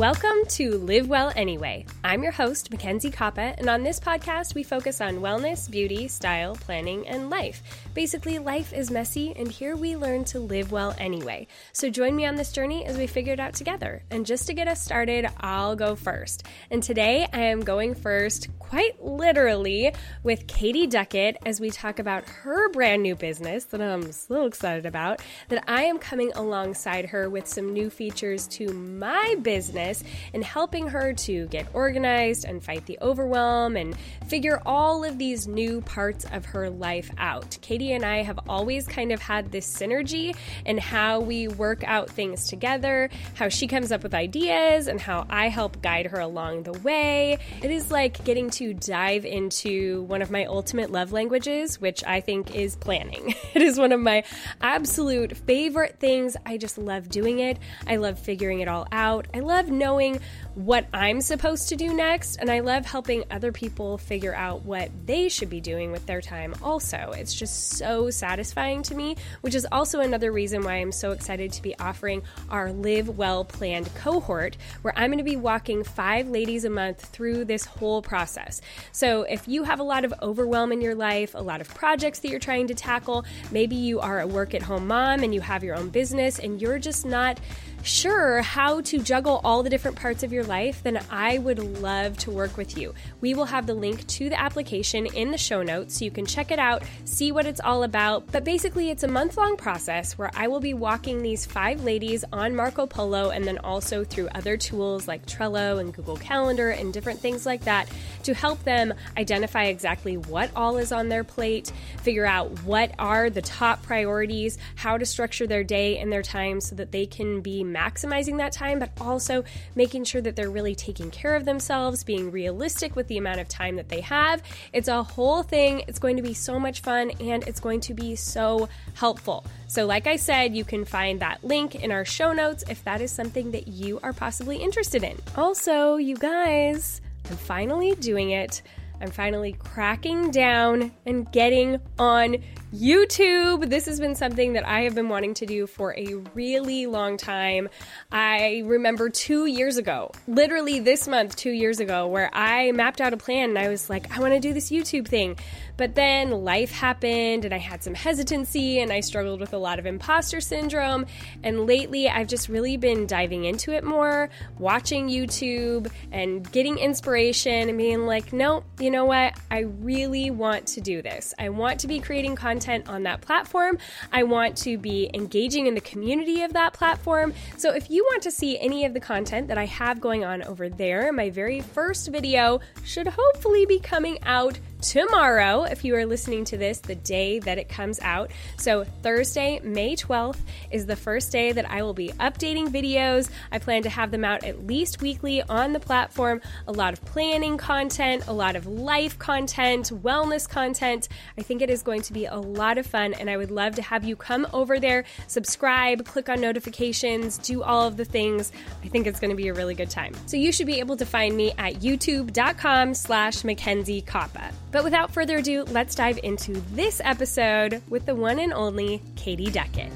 Welcome to Live Well Anyway. I'm your host, Mackenzie Koppa, and on this podcast, we focus on wellness, beauty, style, planning, and life. Basically, life is messy, and here we learn to live well anyway. So join me on this journey as we figure it out together. And just to get us started, I'll go first. And today, I am going first, quite literally, with Katie Duckett as we talk about her brand new business that I'm so excited about, that I am coming alongside her with some new features to my business and helping her to get organized and fight the overwhelm and figure all of these new parts of her life out. Katie and I have always kind of had this synergy in how we work out things together, how she comes up with ideas, and how I help guide her along the way. It is like getting to dive into one of my ultimate love languages, which I think is planning. It is one of my absolute favorite things. I just love doing it. I love figuring it all out. I love knowing what I'm supposed to do next, and I love helping other people figure out what they should be doing with their time also. It's just so satisfying to me, which is also another reason why I'm so excited to be offering our Live Well Planned cohort, where I'm going to be walking five ladies a month through this whole process. So if you have a lot of overwhelm in your life, a lot of projects that you're trying to tackle, maybe you are a work at home mom and you have your own business and you're just not sure how to juggle all the different parts of your life, then I would love to work with you. We will have the link to the application in the show notes so you can check it out, see what it's all about. But basically, it's a month long process where I will be walking these five ladies on Marco Polo and then also through other tools like Trello and Google Calendar and different things like that to help them identify exactly what all is on their plate, figure out what are the top priorities, how to structure their day and their time so that they can be maximizing that time, but also making sure that they're really taking care of themselves, being realistic with the amount of time that they have. It's a whole thing. It's going to be so much fun and it's going to be so helpful. So, like I said, you can find that link in our show notes if that is something that you are possibly interested in. Also, you guys, I'm finally doing it. I'm finally cracking down and getting on YouTube. This has been something that I have been wanting to do for a really long time. I remember two years ago, literally this month, two years ago, where I mapped out a plan and I was like, I want to do this YouTube thing. But then life happened and I had some hesitancy and I struggled with a lot of imposter syndrome. And lately, I've just really been diving into it more, watching YouTube and getting inspiration and being like, no, you know what? I really want to do this. I want to be creating content content on that platform. I want to be engaging in the community of that platform. So if you want to see any of the content that I have going on over there, my very first video should hopefully be coming out tomorrow if you are listening to this the day that it comes out. So, Thursday, May 12th is the first day that I will be updating videos. I plan to have them out at least weekly on the platform. A lot of planning content, a lot of life content, wellness content. I think it is going to be a lot of fun, and I would love to have you come over there, subscribe, click on notifications, do all of the things. I think it's going to be a really good time. So, you should be able to find me at youtube.com slash Mackenzie Koppa. But without further ado, let's dive into this episode with the one and only Katie Duckett.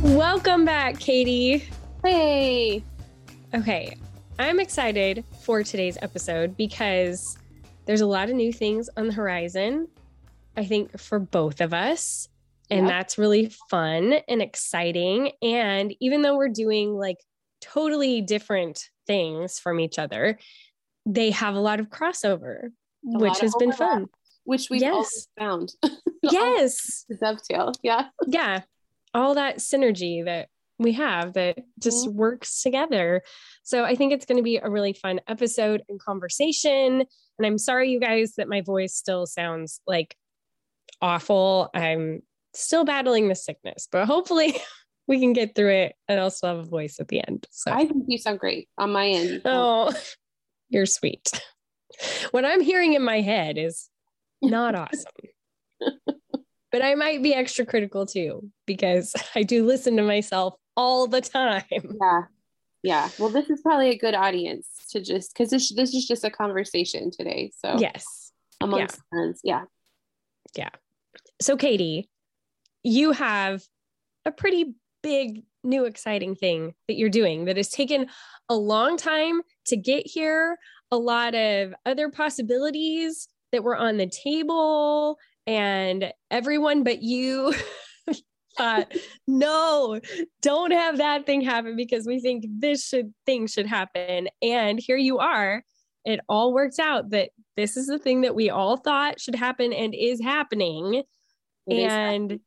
Welcome back, Katie. Hey. Okay, I'm excited for today's episode because there's a lot of new things on the horizon, I think, for both of us. And yep. that's really fun and exciting. And even though we're doing like totally different things from each other, they have a lot of crossover, a which has been fun. Which we've yes. found. yes. Dovetail. Yeah. Yeah. All that synergy that we have that just mm-hmm. works together. So I think it's going to be a really fun episode and conversation. And I'm sorry, you guys, that my voice still sounds like awful. I'm still battling the sickness, but hopefully we can get through it and I'll still have a voice at the end. So I think you sound great on my end. Oh, you're sweet. What I'm hearing in my head is not awesome. but I might be extra critical too because I do listen to myself all the time. Yeah. Yeah. Well, this is probably a good audience to just because this, this is just a conversation today. So, yes. Amongst yeah. friends. Yeah. Yeah. So, Katie, you have a pretty big, new, exciting thing that you're doing that has taken a long time to get here, a lot of other possibilities that were on the table, and everyone but you. thought, no, don't have that thing happen because we think this should thing should happen. And here you are. It all worked out that this is the thing that we all thought should happen and is happening. It and is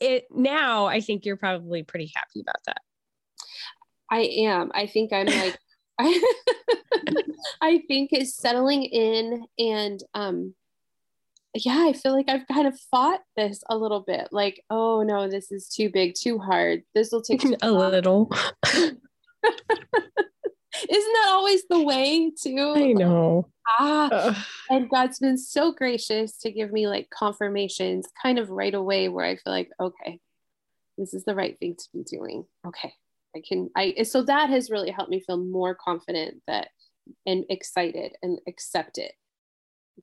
it now I think you're probably pretty happy about that. I am. I think I'm like I, I think it's settling in and um yeah, I feel like I've kind of fought this a little bit. Like, oh no, this is too big, too hard. This will take a little. Isn't that always the way too? I know. Ah, Ugh. and God's been so gracious to give me like confirmations kind of right away where I feel like, okay, this is the right thing to be doing. Okay. I can I so that has really helped me feel more confident that and excited and accept it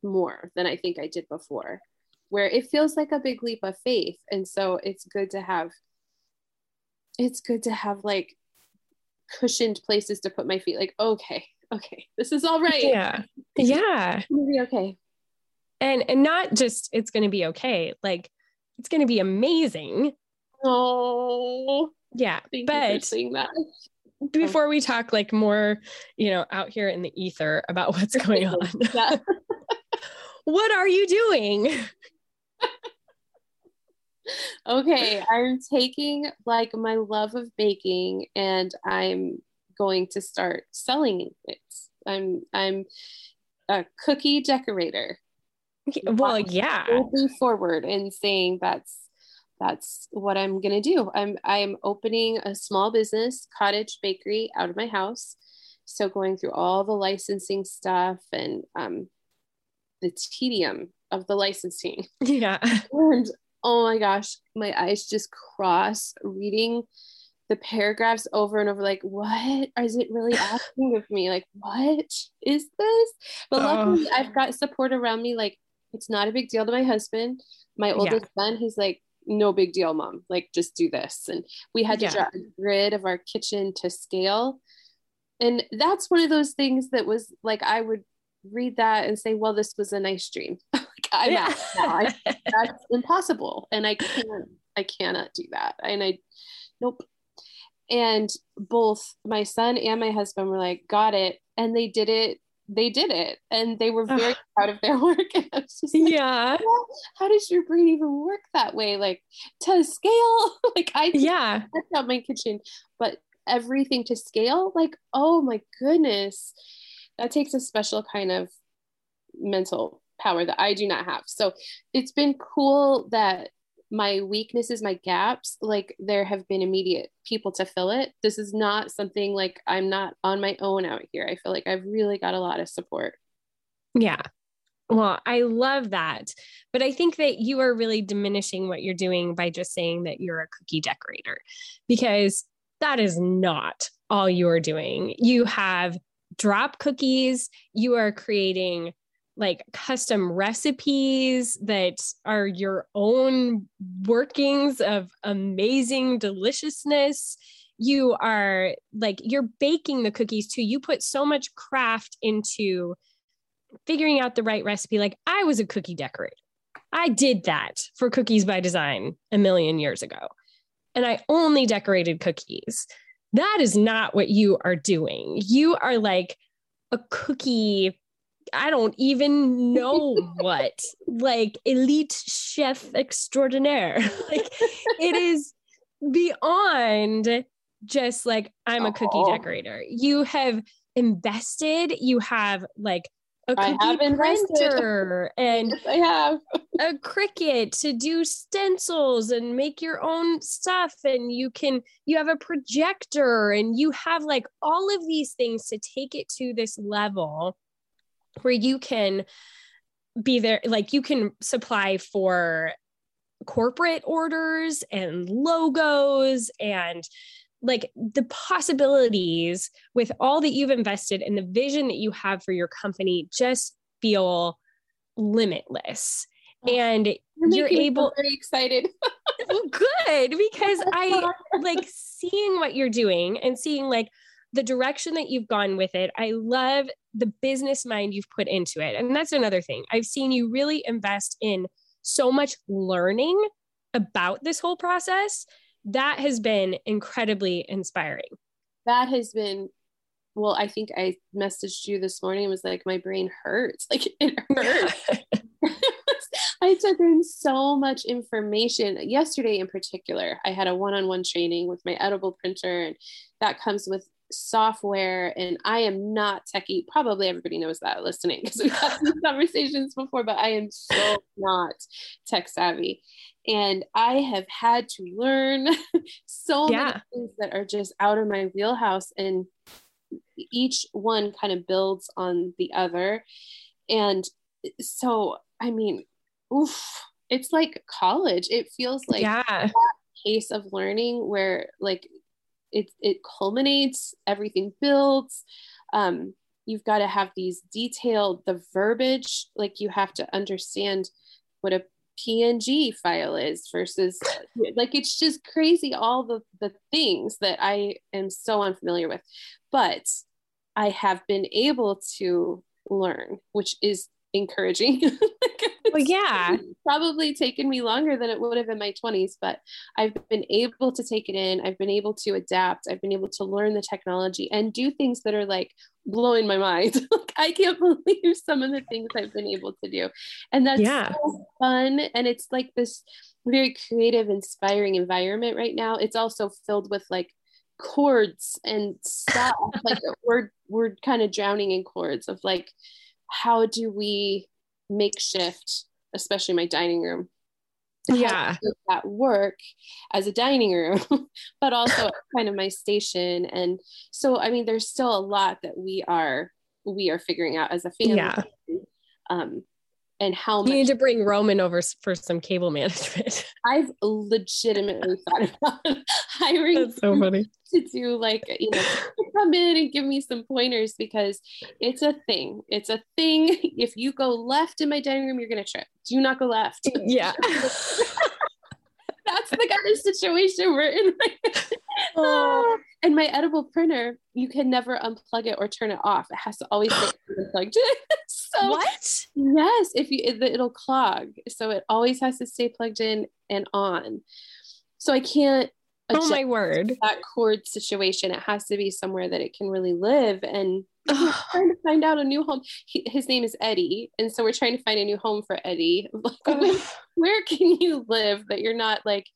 more than I think I did before, where it feels like a big leap of faith. And so it's good to have it's good to have like cushioned places to put my feet like okay okay this is all right. Yeah. Yeah. Be okay. And and not just it's going to be okay like it's going to be amazing. Oh. Yeah but before we talk like more you know out here in the ether about what's going on. What are you doing okay, I'm taking like my love of baking and I'm going to start selling it. I'm I'm a cookie decorator. Well, yeah. Moving forward and saying that's that's what I'm gonna do. I'm I'm opening a small business, cottage bakery, out of my house. So going through all the licensing stuff and um, the tedium of the licensing. Yeah. And oh my gosh, my eyes just cross reading the paragraphs over and over like what? Is it really asking of me? Like what is this? But oh. luckily oh. i've got support around me like it's not a big deal to my husband. My oldest yeah. son he's like no big deal mom. Like just do this. And we had to yeah. draw a grid of our kitchen to scale. And that's one of those things that was like i would read that and say well this was a nice dream I'm yeah. I, that's impossible. And I can't, I cannot do that. And I, nope. And both my son and my husband were like, got it. And they did it. They did it. And they were very proud of their work. And I was just like, yeah. How does your brain even work that way? Like to scale? like I, yeah, that's not my kitchen, but everything to scale, like, oh my goodness. That takes a special kind of mental power that I do not have. So it's been cool that my weaknesses, my gaps, like there have been immediate people to fill it. This is not something like I'm not on my own out here. I feel like I've really got a lot of support. Yeah. Well, I love that. But I think that you are really diminishing what you're doing by just saying that you're a cookie decorator because that is not all you're doing. You have drop cookies, you are creating like custom recipes that are your own workings of amazing deliciousness. You are like, you're baking the cookies too. You put so much craft into figuring out the right recipe. Like, I was a cookie decorator. I did that for Cookies by Design a million years ago. And I only decorated cookies. That is not what you are doing. You are like a cookie I don't even know what, like elite chef extraordinaire. like it is beyond just like I'm a cookie decorator. You have invested, you have like a cookie printer and yes, I have a Cricut to do stencils and make your own stuff and you can you have a projector and you have like all of these things to take it to this level where you can be there like you can supply for corporate orders and logos and like the possibilities with all that you've invested and the vision that you have for your company just feel limitless. Oh, and you're, you're able very excited. Good because I like seeing what you're doing and seeing like the direction that you've gone with it. I love the business mind you've put into it. And that's another thing. I've seen you really invest in so much learning about this whole process. That has been incredibly inspiring. That has been well, I think I messaged you this morning. Was like my brain hurts. Like it hurts. I took in so much information. Yesterday, in particular, I had a one on one training with my edible printer, and that comes with software. And I am not techie. Probably everybody knows that listening because we've had these conversations before, but I am so not tech savvy. And I have had to learn so yeah. many things that are just out of my wheelhouse. And each one kind of builds on the other. And so, I mean, oof, it's like college. It feels like yeah. that pace of learning where like it it culminates, everything builds. Um, you've got to have these detailed the verbiage, like you have to understand what a PNG file is versus like it's just crazy all the the things that I am so unfamiliar with. But I have been able to learn, which is encouraging. well, yeah. Probably taken me longer than it would have in my 20s, but I've been able to take it in. I've been able to adapt. I've been able to learn the technology and do things that are like blowing my mind. like, I can't believe some of the things I've been able to do. And that's yeah. so fun. And it's like this very creative, inspiring environment right now. It's also filled with like cords and stuff. like we're we're kind of drowning in cords of like how do we makeshift, especially my dining room? Yeah. That work as a dining room, but also kind of my station. And so, I mean, there's still a lot that we are, we are figuring out as a family. Yeah. Um, and how much you need to bring Roman over for some cable management. I've legitimately thought about hiring That's so funny. to do like you know come in and give me some pointers because it's a thing. It's a thing. If you go left in my dining room, you're gonna trip. Do not go left. Yeah. That's the kind of situation we're in. oh. And my edible printer, you can never unplug it or turn it off. It has to always stay plugged in. so what? Yes, if you it, it'll clog, so it always has to stay plugged in and on. So I can't. Oh my word! That cord situation. It has to be somewhere that it can really live and trying to find out a new home. He, his name is Eddie, and so we're trying to find a new home for Eddie. Like, where, where can you live that you're not like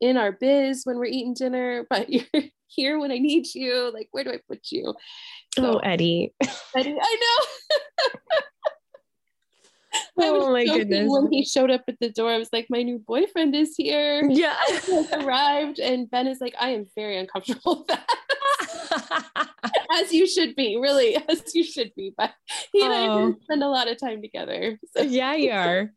in our biz when we're eating dinner, but you're here when I need you? Like, where do I put you? So, oh, Eddie. Eddie, I know. oh my goodness! When he showed up at the door, I was like, "My new boyfriend is here." Yeah, arrived, and Ben is like, "I am very uncomfortable with that." as you should be, really, as you should be. But he and oh. I spend a lot of time together. So. Yeah, you are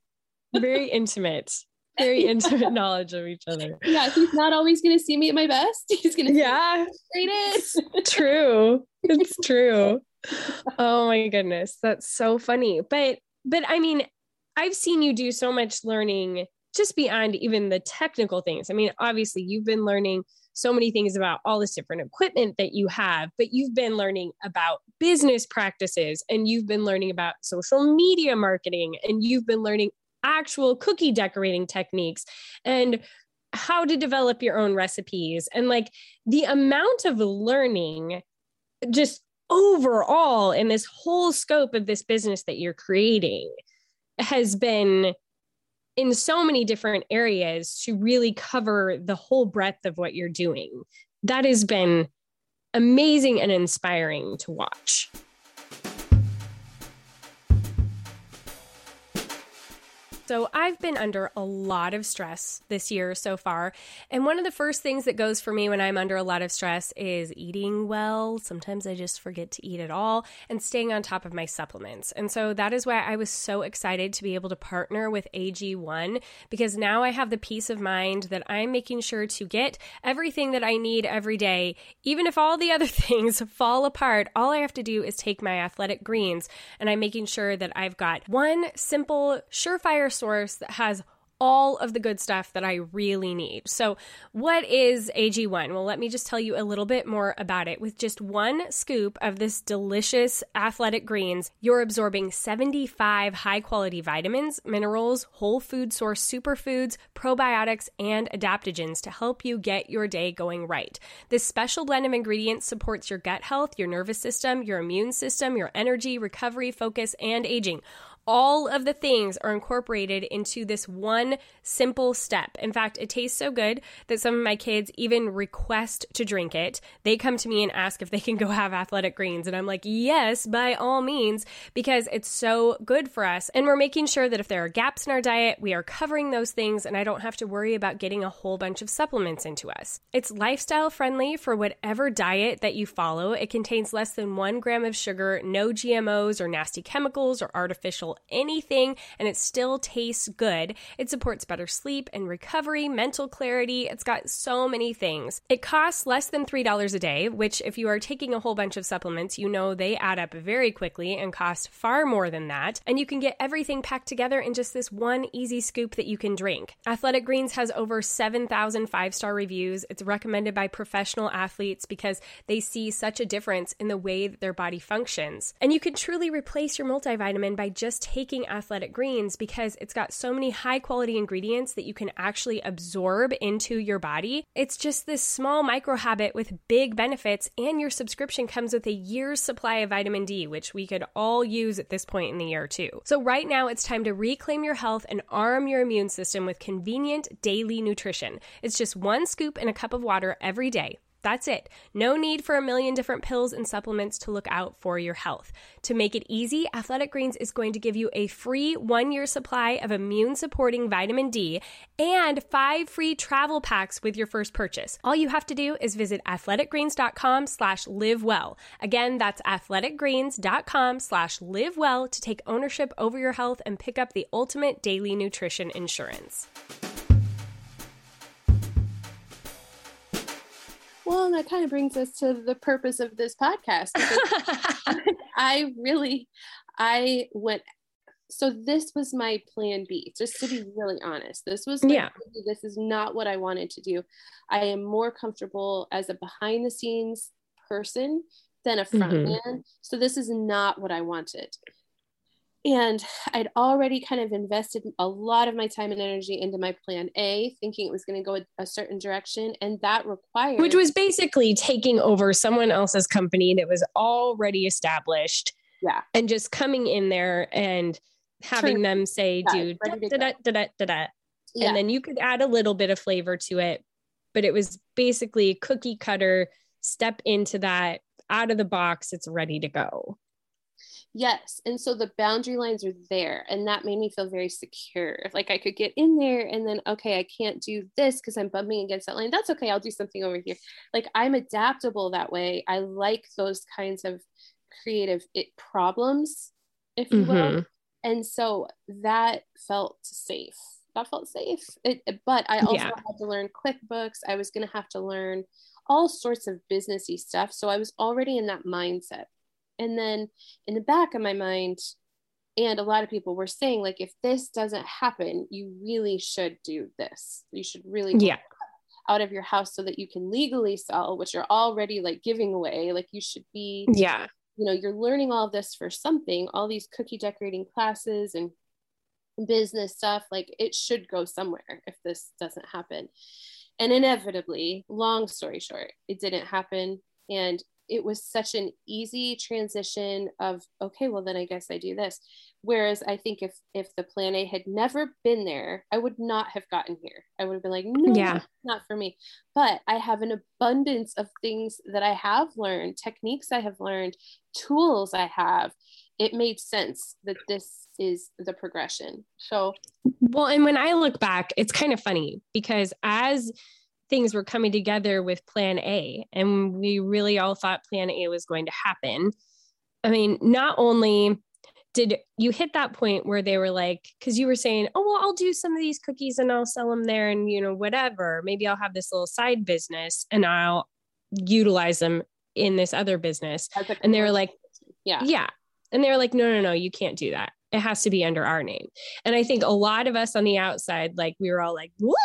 very intimate. Very intimate knowledge of each other. Yeah, he's not always going to see me at my best. He's going to yeah, it's true. It's true. Oh my goodness, that's so funny. But but I mean, I've seen you do so much learning just beyond even the technical things. I mean, obviously, you've been learning so many things about all this different equipment that you have, but you've been learning about business practices and you've been learning about social media marketing and you've been learning actual cookie decorating techniques and how to develop your own recipes and like the amount of learning just overall in this whole scope of this business that you're creating has been in so many different areas to really cover the whole breadth of what you're doing. That has been amazing and inspiring to watch. So, I've been under a lot of stress this year so far. And one of the first things that goes for me when I'm under a lot of stress is eating well. Sometimes I just forget to eat at all and staying on top of my supplements. And so that is why I was so excited to be able to partner with AG1 because now I have the peace of mind that I'm making sure to get everything that I need every day. Even if all the other things fall apart, all I have to do is take my athletic greens and I'm making sure that I've got one simple, surefire source that has all of the good stuff that I really need. So, what is AG1? Well, let me just tell you a little bit more about it. With just one scoop of this delicious athletic greens, you're absorbing 75 high quality vitamins, minerals, whole food source superfoods, probiotics, and adaptogens to help you get your day going right. This special blend of ingredients supports your gut health, your nervous system, your immune system, your energy, recovery, focus, and aging all of the things are incorporated into this one simple step. In fact, it tastes so good that some of my kids even request to drink it. They come to me and ask if they can go have athletic greens. And I'm like, yes, by all means, because it's so good for us. And we're making sure that if there are gaps in our diet, we are covering those things and I don't have to worry about getting a whole bunch of supplements into us. It's lifestyle friendly for whatever diet that you follow. It contains less than one gram of sugar, no GMOs or nasty chemicals or artificial anything and it still tastes good. It supports better sleep and recovery, mental clarity. It's got so many things. It costs less than $3 a day, which, if you are taking a whole bunch of supplements, you know they add up very quickly and cost far more than that. And you can get everything packed together in just this one easy scoop that you can drink. Athletic Greens has over 7,000 five star reviews. It's recommended by professional athletes because they see such a difference in the way that their body functions. And you can truly replace your multivitamin by just taking athletic greens because it's got so many high quality ingredients that you can actually absorb into your body. It's just this small micro habit with big benefits, and your subscription comes with a year's supply of vitamin D, which we could all use at this point in the year, too. So, right now, it's time to reclaim your health and arm your immune system with convenient daily nutrition. It's just one scoop in a cup of water every day. That's it. No need for a million different pills and supplements to look out for your health. To make it easy, Athletic Greens is going to give you a free one year supply of immune supporting vitamin D and five free travel packs with your first purchase. All you have to do is visit athleticgreens.com slash live well. Again, that's athleticgreens.com slash live well to take ownership over your health and pick up the ultimate daily nutrition insurance. Well, and that kind of brings us to the purpose of this podcast. I really, I went. So this was my plan B. Just to be really honest, this was like, yeah. This is not what I wanted to do. I am more comfortable as a behind the scenes person than a front mm-hmm. man. So this is not what I wanted and I'd already kind of invested a lot of my time and energy into my plan A, thinking it was going to go a, certain direction. And that required. Which was basically taking over someone else's company that was already established. Yeah. And just coming in there and having Turn, them say, yeah, dude, da, da, da, da, da, da. Yeah. And then you could add a little bit of flavor to it. But it was basically cookie cutter, step into that out of the box, it's ready to go. Yes. And so the boundary lines are there. And that made me feel very secure. Like I could get in there and then, okay, I can't do this because I'm bumping against that line. That's okay. I'll do something over here. Like I'm adaptable that way. I like those kinds of creative it, problems, if you mm-hmm. will. And so that felt safe. That felt safe. It, but I also yeah. had to learn QuickBooks. I was going to have to learn all sorts of businessy stuff. So I was already in that mindset. And then in the back of my mind, and a lot of people were saying, like, if this doesn't happen, you really should do this. You should really yeah. out of your house so that you can legally sell, which you're already like giving away. Like you should be, yeah, you know, you're learning all of this for something, all these cookie decorating classes and business stuff. Like it should go somewhere if this doesn't happen. And inevitably, long story short, it didn't happen. And it was such an easy transition of okay well then i guess i do this. Whereas i think if if the plan a had never been there i would not have gotten here. I would have been like no yeah. not for me. But i have an abundance of things that i have learned techniques i have learned tools i have. It made sense that this is the progression. So well and when i look back it's kind of funny because as things were coming together with plan A. And we really all thought plan A was going to happen. I mean, not only did you hit that point where they were like, because you were saying, oh, well, I'll do some of these cookies and I'll sell them there and, you know, whatever. Maybe I'll have this little side business and I'll utilize them in this other business. And they were like, yeah. Yeah. And they were like, no, no, no, you can't do that. it has to be under our name. And I think a lot of us on the outside, like we were all like, what?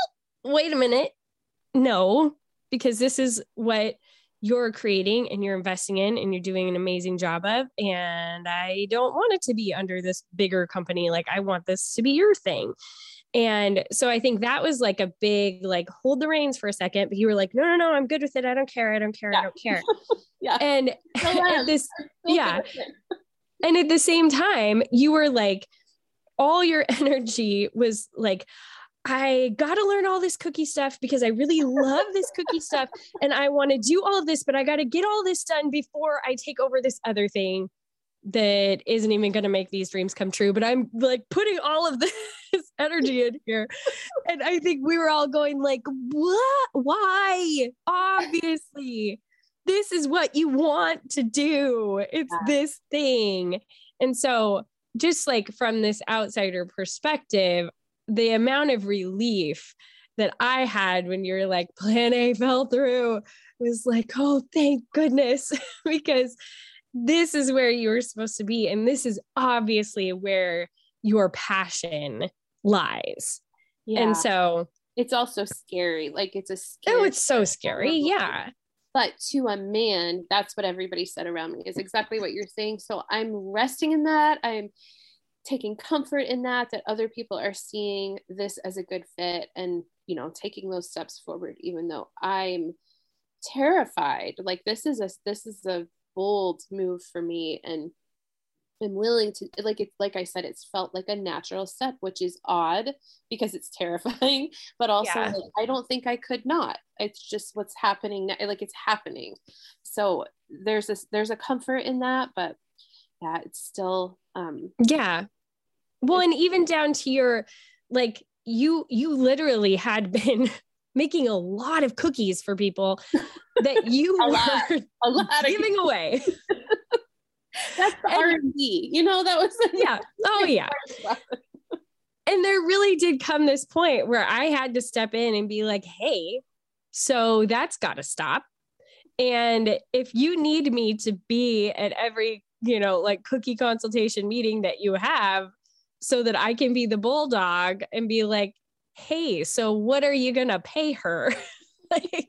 Wait a minute. No, because this is what you're creating and you're investing in and you're doing an amazing job of. And I don't want it to be under this bigger company. Like, I want this to be your thing. And so I think that was like a big, like, hold the reins for a second. But you were like, no, no, no, I'm good with it. I don't care. I don't care. Yeah. I don't care. yeah. And at this, yeah. and at the same time, you were like, all your energy was like, I got to learn all this cookie stuff because I really love this cookie stuff and I want to do all of this, but I got to get all this done before I take over this other thing that isn't even going to make these dreams come true. But I'm like putting all of this energy in here. And I think we were all going like, what? Why? Obviously, this is what you want to do. It's yeah. this thing. And so just like from this outsider perspective, the amount of relief that I had when you're like, plan A fell through was like, oh, thank goodness, because this is where you were supposed to be. And this is obviously where your passion lies. Yeah. And so it's also scary. Like it's a oh, scary. Oh, it's so scary. Yeah. But to a man, that's what everybody said around me is exactly what you're saying. So I'm resting in that. I'm taking comfort in that that other people are seeing this as a good fit and you know taking those steps forward even though i'm terrified like this is a this is a bold move for me and i'm willing to like it's like i said it's felt like a natural step which is odd because it's terrifying but also yeah. like, i don't think i could not it's just what's happening now. like it's happening so there's this there's a comfort in that but yeah it's still um yeah well and even down to your like you you literally had been making a lot of cookies for people that you were lot, a lot giving away. That's the r&d you know that was yeah. Oh yeah. And there really did come this point where i had to step in and be like hey so that's got to stop. And if you need me to be at every you know like cookie consultation meeting that you have so that I can be the bulldog and be like, hey, so what are you going to pay her? like,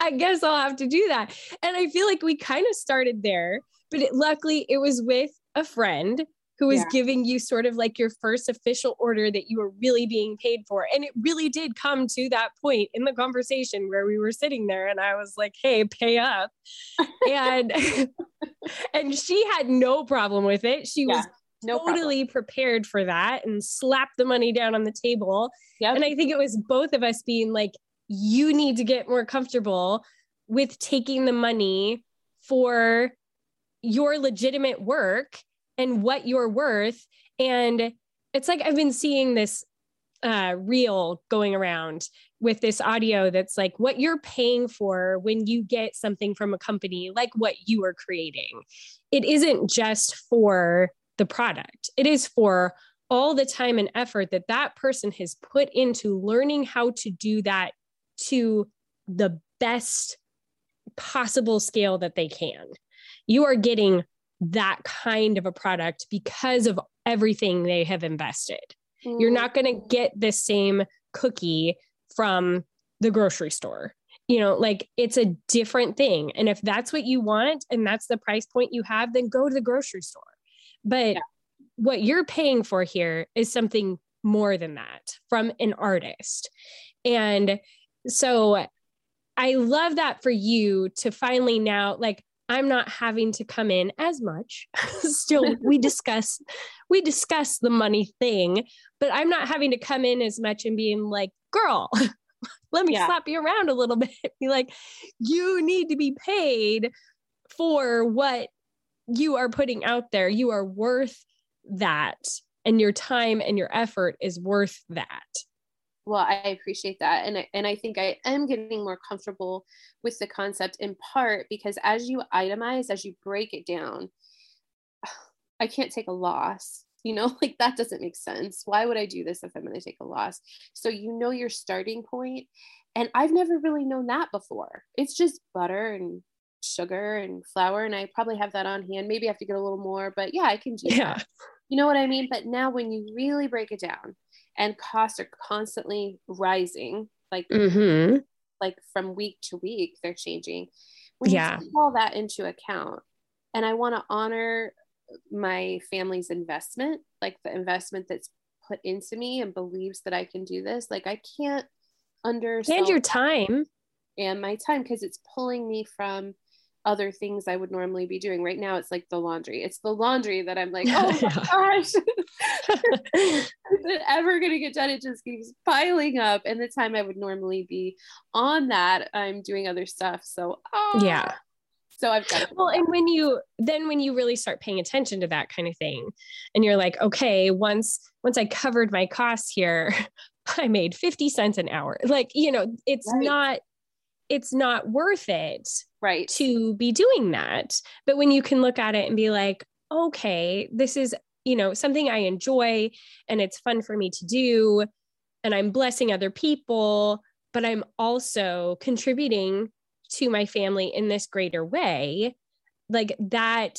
I guess I'll have to do that. And I feel like we kind of started there, but it, luckily it was with a friend who was yeah. giving you sort of like your first official order that you were really being paid for. And it really did come to that point in the conversation where we were sitting there and I was like, hey, pay up. and and she had no problem with it. She yeah. was no totally problem. prepared for that and slapped the money down on the table. Yep. And I think it was both of us being like, you need to get more comfortable with taking the money for your legitimate work and what you're worth. And it's like I've been seeing this uh, reel going around with this audio that's like what you're paying for when you get something from a company like what you are creating. It isn't just for the product. It is for all the time and effort that that person has put into learning how to do that to the best possible scale that they can. You are getting that kind of a product because of everything they have invested. Mm. You're not going to get the same cookie from the grocery store. You know, like it's a different thing. And if that's what you want and that's the price point you have, then go to the grocery store. But yeah. what you're paying for here is something more than that from an artist. And so I love that for you to finally now, like, I'm not having to come in as much. Still, we discuss we discuss the money thing, but I'm not having to come in as much and being like, girl, let me yeah. slap you around a little bit. Be like, you need to be paid for what you are putting out there. You are worth that. And your time and your effort is worth that. Well, I appreciate that. And I, and I think I am getting more comfortable with the concept in part because as you itemize, as you break it down, I can't take a loss. You know, like that doesn't make sense. Why would I do this if I'm going to take a loss? So you know your starting point, And I've never really known that before. It's just butter and sugar and flour and i probably have that on hand maybe i have to get a little more but yeah i can do yeah that. You know what I mean? But now when you really break it down and costs are constantly rising, like Mm-hmm. like from week to week, they're changing. When Yeah. you take all that into account, and I want to honor my family's investment, like the investment that's put into me and believes that I can do this. Like I can't understand And your time. and my time because it's pulling me from other things I would normally be doing. Right now, it's like the laundry. It's the laundry that I'm like, oh my gosh, is it ever going to get done? It just keeps piling up. And the time I would normally be on that, I'm doing other stuff. So, ah. yeah. So I've got Well, and when you then when you really start paying attention to that kind of thing, and you're like, okay, once once I covered my costs here, I made 50 cents an hour. Like, you know, it's Right. not it's not worth it right. to be doing that. But when you can look at it and be like, okay, this is, you know, something I enjoy and it's fun for me to do, and I'm blessing other people, but I'm also contributing to my family in this greater way, like that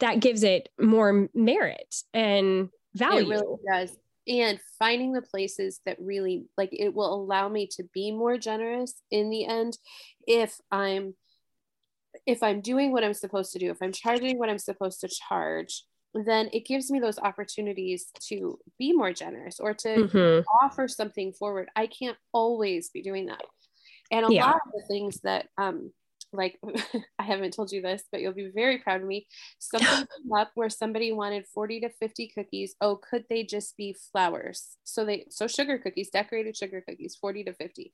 that gives it more merit and value. It really does. And finding the places that really like it will allow me to be more generous in the end if I'm if I'm doing what I'm supposed to do, if I'm charging what I'm supposed to charge, then it gives me those opportunities to be more generous or to Mhm. offer something forward. I can't always be doing that. And a Yeah. lot of the things that um like I haven't told you this, but you'll be very proud of me. Something came up where somebody wanted 40 to 50 cookies. Oh, could they just be flowers? So they so sugar cookies, decorated sugar cookies, 40 to 50.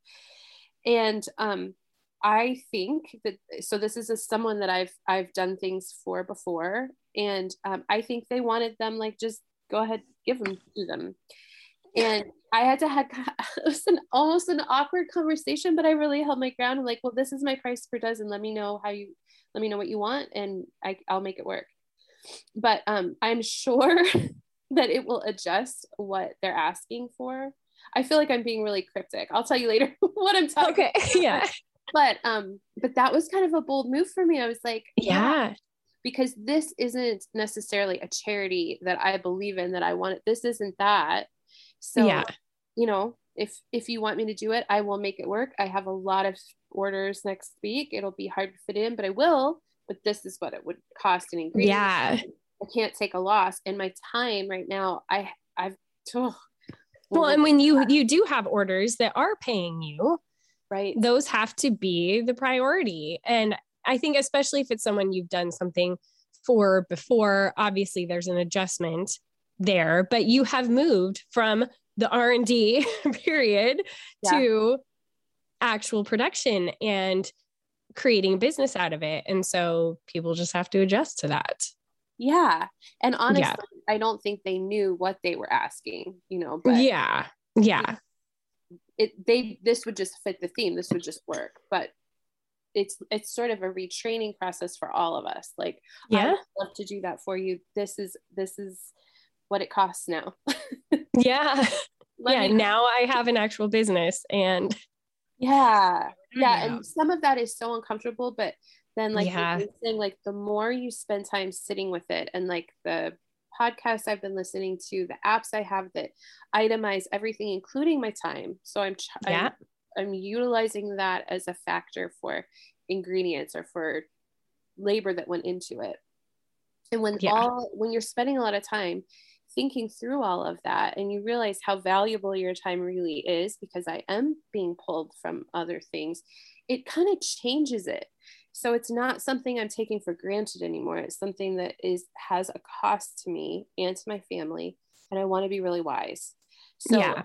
And um I think that so this is a, someone that I've I've done things for before, and um, I think they wanted them like just go ahead give them to them, and I had to have it was an almost an awkward conversation, but I really held my ground. I'm like, well, this is my price per dozen. Let me know how you let me know what you want, and I, I'll make it work. But um, I'm sure that it will adjust what they're asking for. I feel like I'm being really cryptic. I'll tell you later what I'm talking Okay. Yeah. But um but that was kind of a bold move for me. I was like Yeah. because this isn't necessarily a charity that i believe in that i want it. This isn't that. So Yeah. you know if if you want me to do it i will make it work. I have a lot of orders next week. It'll be hard to fit in but i will. But this is what it would cost in ingredients Yeah. i can't take a loss. And my time right now i i've oh, Well, and when you you do have orders that are paying you, right those have to be the priority. And I think especially if it's someone you've done something for before, obviously there's an adjustment there, but you have moved from the R&D period Yeah. to actual production and creating a business out of it. And so people just have to adjust to that. yeah and honestly i don't think they knew what they were asking you know but yeah. Yeah. It they this would just fit the theme this would just work but it's it's sort of a retraining process for all of us like i Yeah. would love to do that for you this is this is what it costs now Yeah. Let yeah. Now I have an actual business and yeah yeah and some of that is so uncomfortable but then like Yeah. saying like the more you spend time sitting with it and like the podcasts i've been listening to the apps i have that itemize everything including my time so i'm ch- Yeah. I'm, I'm utilizing that as a factor for ingredients or for labor that went into it and when Yeah. all when you're spending a lot of time thinking through all of that and you realize how valuable your time really is because I am being pulled from other things, it kind of changes it. So it's not something I'm taking for granted anymore. It's something that is has a cost to me and to my family, and I want to be really wise. So Yeah.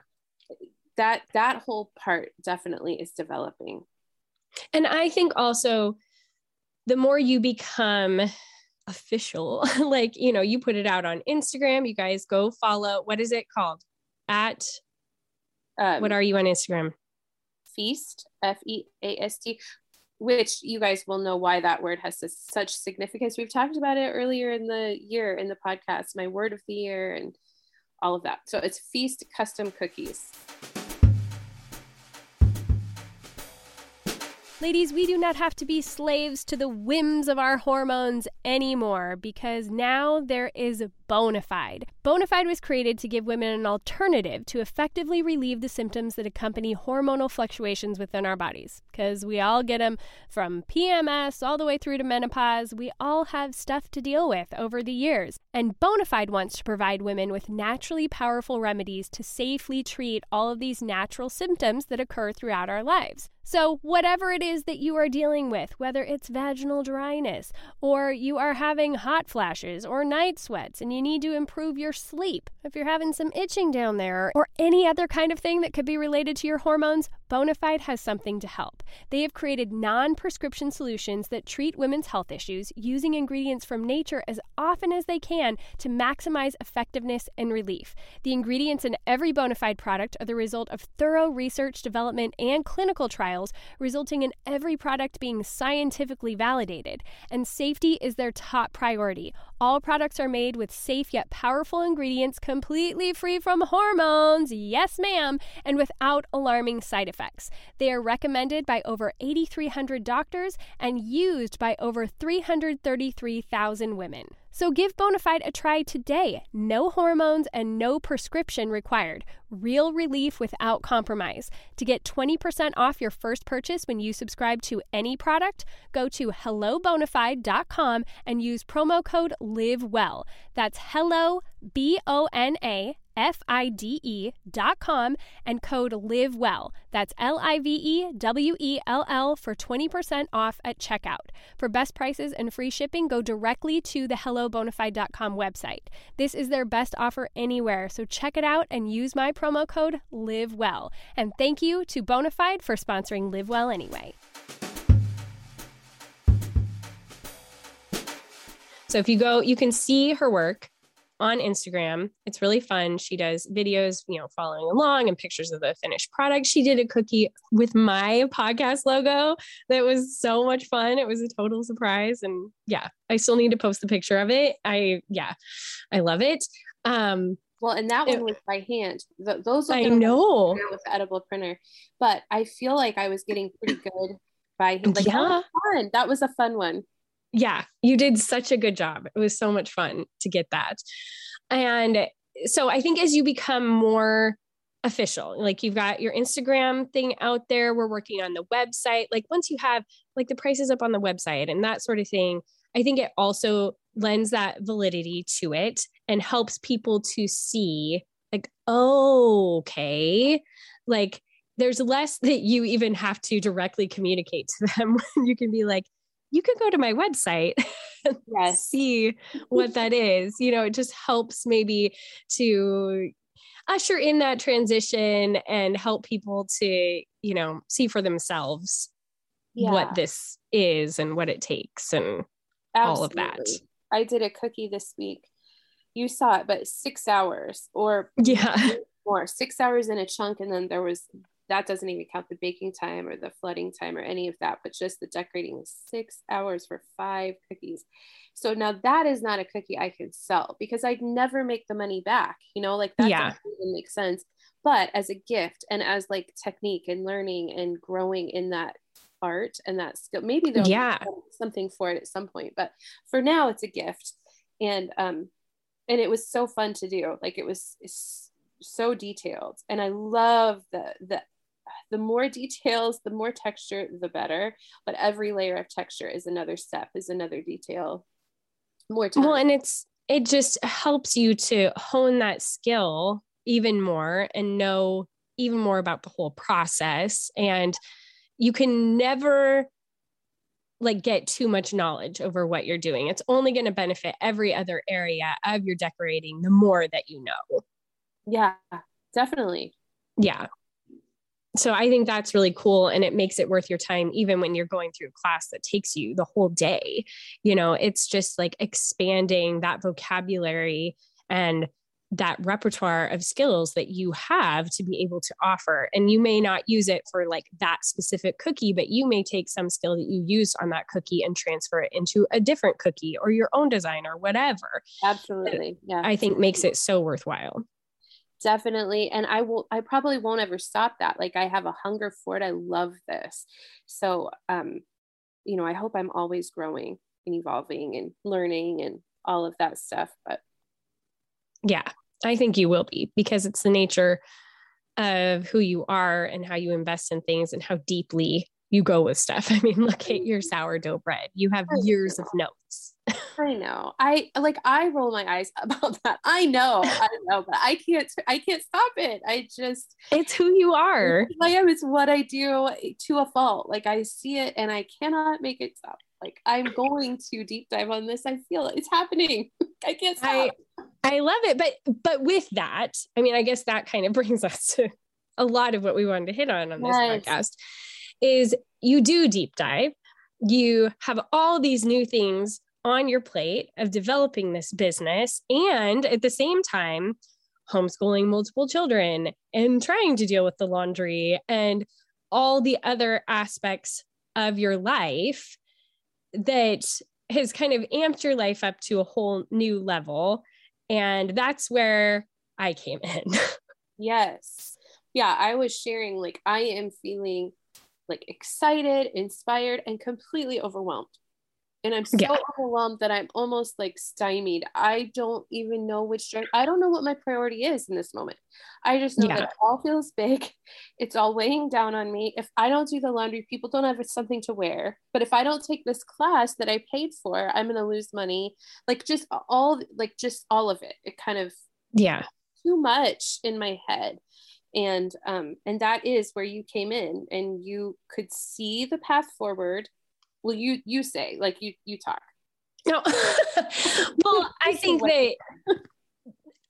that that whole part definitely is developing. And I think also the more you become official, like, you know, you put it out on Instagram, you guys go follow, what is it called? At Um, what are you on Instagram? feast F E A S T, which you guys will know why that word has such significance. We've talked about it earlier in the year in the podcast, my word of the year and all of that. So it's feast custom cookies. Ladies, we do not have to be slaves to the whims of our hormones anymore because now there is Bonafide. Bonafide was created to give women an alternative to effectively relieve the symptoms that accompany hormonal fluctuations within our bodies. Because we all get them from PMS all the way through to menopause. We all have stuff to deal with over the years. And Bonafide wants to provide women with naturally powerful remedies to safely treat all of these natural symptoms that occur throughout our lives. So, whatever it is that you are dealing with, whether it's vaginal dryness, or you are having hot flashes or night sweats, and you need to improve your sleep, if you're having some itching down there, or any other kind of thing that could be related to your hormones, Bonafide has something to help. They have created non prescription solutions that treat women's health issues using ingredients from nature as often as they can to maximize effectiveness and relief. The ingredients in every Bonafide product are the result of thorough research, development, and clinical trials, resulting in every product being scientifically validated. And safety is their top priority. All products are made with safe yet powerful ingredients completely free from hormones, yes, ma'am, and without alarming side effects. They are recommended by over 8,300 doctors and used by over 333,000 women. So give Bonafide a try today. No hormones and no prescription required. Real relief without compromise. To get 20% off your first purchase when you subscribe to any product, go to hellobonafide.com and use promo code LIVEWELL. That's hello, B O N A F-I-D-E dot com and code live well. That's L-I-V-E-W-E-L-L for 20% off at checkout. For best prices and free shipping, go directly to the hellobonafide.com website. This is their best offer anywhere, so check it out and use my promo code live well. And thank you to Bonafide for sponsoring Live Well Anyway. So if you go, you can see her work on Instagram. It's really fun. She does videos, you know, following along and pictures of the finished product. She did a cookie with my podcast logo that was so much fun. It was a total surprise. And yeah, I still need to post the picture of it. I, yeah, I love it. Um, well, and that one was by hand. Th- those I know with the edible printer, but I feel like I was getting pretty good by hand. Like, yeah. that was fun. That was a fun one yeah, you did such a good job. It was so much fun to get that. And so I think as you become more official, like you've got your Instagram thing out there, we're working on the website. Like once you have like the prices up on the website and that sort of thing, I think it also lends that validity to it and helps people to see like, okay, like there's less that you even have to directly communicate to them. when you can be like, you can go to my website yes. see what that is you know it just helps maybe to usher in that transition and help people to you know see for themselves yeah. what this is and what it takes and Absolutely. all of that i did a cookie this week you saw it but six hours or yeah more six hours in a chunk and then there was that doesn't even count the baking time or the flooding time or any of that, but just the decorating six hours for five cookies. So now that is not a cookie I can sell because I'd never make the money back, you know, like that yeah. doesn't make sense. But as a gift and as like technique and learning and growing in that art and that skill, maybe there'll yeah. be something for it at some point. But for now, it's a gift. And um, and it was so fun to do. Like it was so detailed. And I love the the the more details, the more texture, the better. But every layer of texture is another step, is another detail. More time. Well, and it's it just helps you to hone that skill even more and know even more about the whole process. And you can never like get too much knowledge over what you're doing. It's only going to benefit every other area of your decorating the more that you know. Yeah, definitely. Yeah so I think that's really cool and it makes it worth your time even when you're going through a class that takes you the whole day. You know, it's just like expanding that vocabulary and that repertoire of skills that you have to be able to offer. And you may not use it for like that specific cookie, but you may take some skill that you used on that cookie and transfer it into a different cookie or your own design or whatever. Absolutely. Yeah. I think makes it so worthwhile. Definitely and i will i probably won't ever stop that like i have a hunger for it i love this so um you know i hope i'm always growing and evolving and learning and all of that stuff but yeah i think you will be because it's the nature of who you are and how you invest in things and how deeply you go with stuff. I mean, look at your sourdough bread. You have years of notes. I know. I like I roll my eyes about that. I know. I know, but I can't I can't stop it. I just It's who you are. I am. It's what I do to a fault. Like I see it and I cannot make it stop. Like I'm going to deep dive on this. I feel it. It's happening. I can't stop. I, I love it. But but with that, I mean, I guess that kind of brings us to a lot of what we wanted to hit on on this yes. podcast is you do deep dive. You have all these new things on your plate of developing this business and at the same time homeschooling multiple children and trying to deal with the laundry and all the other aspects of your life that has kind of amped your life up to a whole new level. And that's where I came in. yes. Yeah, I was sharing, like, I am feeling like excited, inspired, and completely overwhelmed. And I'm so yeah. overwhelmed that I'm almost like stymied. I don't even know which direction. I don't know what my priority is in this moment. I just know yeah. that it all feels big. It's all weighing down on me. If I don't do the laundry, people don't have something to wear. But if I don't take this class that I paid for, I'm going to lose money. Like just all, like just all of it. It kind of, yeah, too much in my head and um and that is where you came in and you could see the path forward well you you say like you you talk. No. Well i think that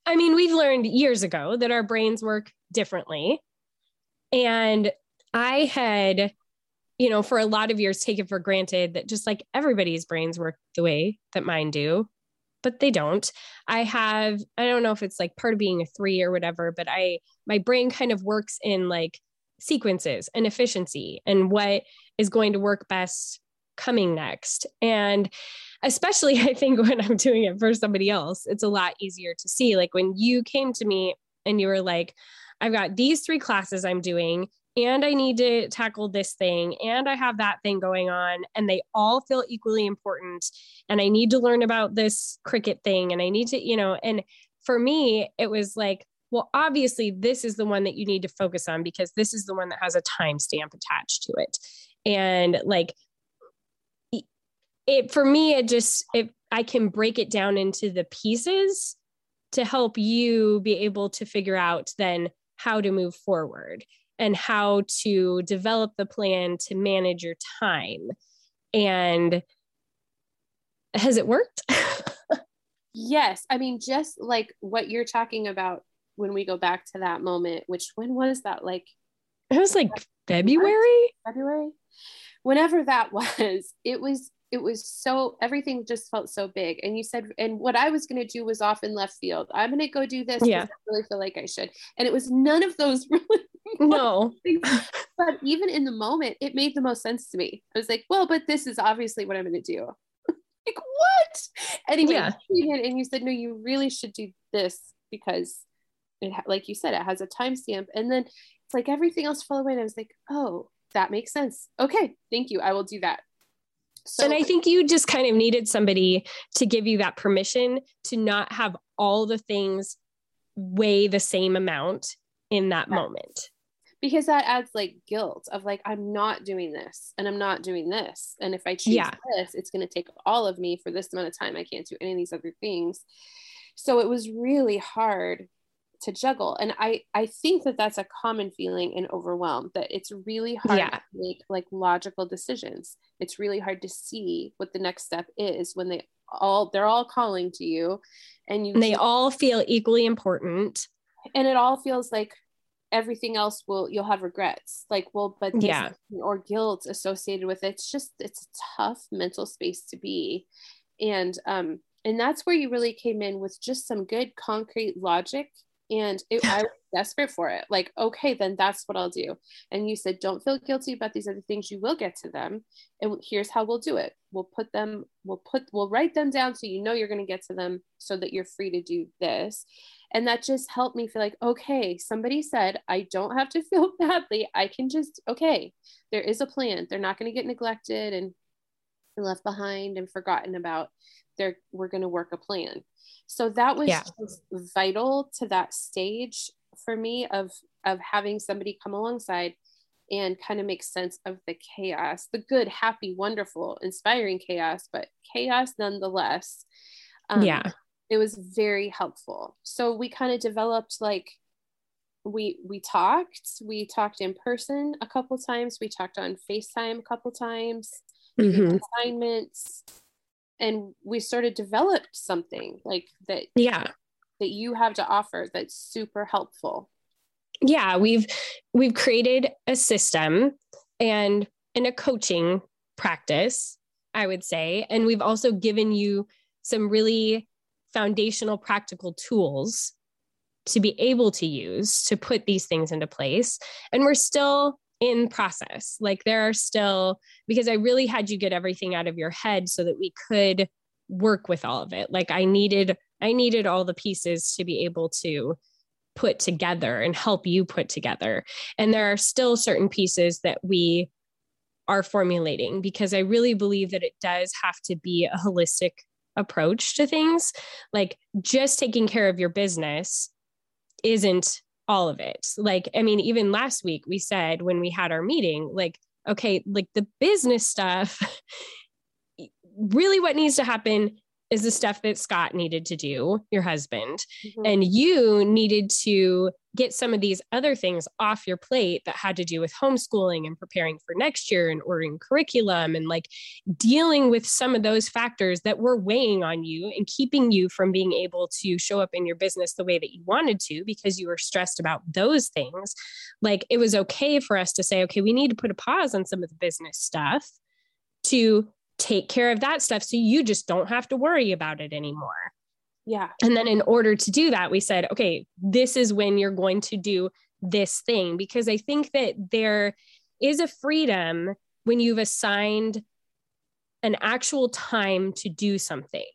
i mean we've learned years ago that our brains work differently. And i had you know for a lot of years taken for granted that just like everybody's brains work the way that mine do but they don't. I have, I don't know if it's like part of being a three or whatever, but I, my brain kind of works in like sequences and efficiency and what is going to work best coming next. And especially, I think when I'm doing it for somebody else, it's a lot easier to see. Like when you came to me and you were like, I've got these three classes I'm doing and I need to tackle this thing and I have that thing going on and they all feel equally important and I need to learn about this Cricut thing and I need to, you know, and for me it was like well obviously this is the one that you need to focus on because this is the one that has a timestamp attached to it. And like it for me it just if I can break it down into the pieces to help you be able to figure out then how to move forward and how to develop the plan to manage your time. And has it worked? yes. I mean, just like what you're talking about when we go back to that moment, which when was that? Like, it was like February. February. Whenever that was, it was it was so everything just felt so big. And you said and what i was going to do was off in left field. I'm going to go do this yeah. I really feel like i should. And it was none of those really no. But even in the moment it made the most sense to me. I was like well but this is obviously what i'm going to do. Like what? Anyway yeah. and you said no you really should do this because it like you said it has a timestamp. And then it's like everything else fell away and i was like oh that makes sense. Okay thank you. I will do that so, and I think you just kind of needed somebody to give you that permission to not have all the things weigh the same amount in that moment. Because that adds like guilt of like, I'm not doing this and I'm not doing this. And if I choose yeah. this, it's going to take all of me for this amount of time. I can't do any of these other things. So it was really hard to juggle and i i think that that's a common feeling in overwhelm that it's really hard yeah. to make like logical decisions. It's really hard to see what the next step is when they all they're all calling to you and you and they all feel equally important. And it all feels like everything else will you'll have regrets like well but yeah. or guilt associated with it it's just it's a tough mental space to be. And um and that's where you really came in with just some good concrete logic and it, I was desperate for it. Like, okay, then that's what I'll do. And you said, don't feel guilty about these other things. You will get to them. And here's how we'll do it. We'll put them, we'll put, we'll write them down so you know you're going to get to them so that you're free to do this. And that just helped me feel like, okay, somebody said I don't have to feel badly. I can just, okay, there is a plan. They're not going to get neglected and left behind and forgotten about. They're, we're going to work a plan. So that was yeah. vital to that stage for me of of having somebody come alongside and kind of make sense of the chaos, the good, happy, wonderful, inspiring chaos, but chaos nonetheless. Um, yeah it was very helpful so we kind of developed like we we talked we talked in person a couple times we talked on facetime a couple times mm-hmm. assignments and we sort of developed something like that yeah. that you have to offer that's super helpful. Yeah we've we've created a system and in a coaching practice i would say. And we've also given you some really foundational practical tools to be able to use to put these things into place. And we're still in process. Like there are still because i really had you get everything out of your head so that we could work with all of it. Like i needed i needed all the pieces to be able to put together and help you put together. And there are still certain pieces that we are formulating because i really believe that it does have to be a holistic approach to things. Like just taking care of your business isn't all of it. Like, I mean, even last week we said when we had our meeting, like, okay, like the business stuff, really what needs to happen is the stuff that Scott needed to do, your husband, mm-hmm. and you needed to get some of these other things off your plate that had to do with homeschooling and preparing for next year and ordering curriculum and like dealing with some of those factors that were weighing on you and keeping you from being able to show up in your business the way that you wanted to because you were stressed about those things. Like it was okay for us to say, okay, we need to put a pause on some of the business stuff to take care of that stuff so you just don't have to worry about it anymore. Yeah. And then in order to do that, we said, okay, this is when you're going to do this thing because I think that there is a freedom when you've assigned an actual time to do something